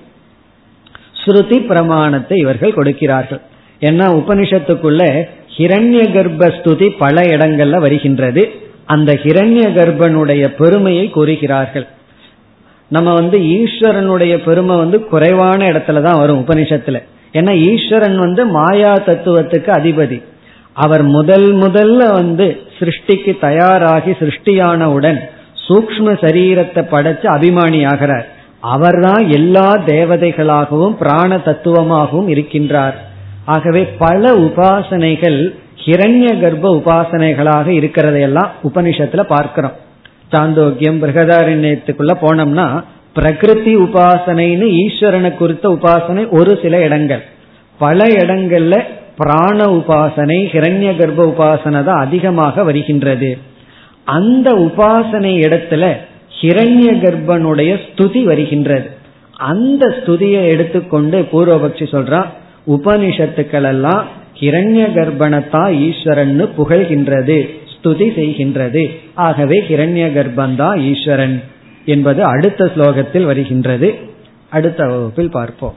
ஸ்ருதி பிரமாணத்தை இவர்கள் கொடுக்கிறார்கள். ஏன்னா உபனிஷத்துக்குள்ள ஹிரண்ய கர்ப்ப ஸ்துதி பல இடங்கள்ல வருகின்றது. அந்த ஹிரண்ய கர்ப்பனுடைய பெருமையை கூறுகிறார்கள். நம்ம வந்து ஈஸ்வரனுடைய பெருமை வந்து குறைவான இடத்துல தான் வரும் உபனிஷத்துல. ஏன்னா ஈஸ்வரன் வந்து மாயா தத்துவத்துக்கு அதிபதி. அவர் முதல் முதல்ல வந்து சிருஷ்டிக்கு தயாராகி சிருஷ்டியானவுடன் சூக்ம சரீரத்தை படைச்சு அபிமானி ஆகிறார் அவர்தான் எல்லா தேவதைகளாகவும் பிராண தத்துவமாகவும் இருக்கின்றார். ஆகவே பல உபாசனைகள் ஹிரண்ய கர்ப்ப உபாசனைகளாக இருக்கிறதையெல்லாம் உபனிஷத்துல பார்க்கிறோம். சாந்தோக்கியம் பிரகதாரண்யத்துக்குள்ள போனோம்னா பிரகிருதி உபாசனைன்னு ஈஸ்வரனை குறித்த உபாசனை ஒரு சில இடங்கள். பல இடங்கள்ல பிராண உபாசனை ஹிரண்ய கர்ப்ப உபாசனை தான் அதிகமாக வருகின்றது. அந்த உபாசனை இடத்துல ஹிரண்ய கர்ப்பனுடைய ஸ்துதி வருகின்றது. அந்த ஸ்துதியை எடுத்துக்கொண்டு பூர்வபக்ஷி சொல்றான் உபனிஷத்துக்கள் எல்லாம் ஹிரண்ய கர்ப்பணத்தா ஈஸ்வரன் புகழ்கின்றது ஸ்துதி செய்கின்றது. ஆகவே ஹிரண்ய கர்ப்பந்தா ஈஸ்வரன் என்பது அடுத்த ஸ்லோகத்தில் வருகின்றது. அடுத்த வகுப்பில் பார்ப்போம்.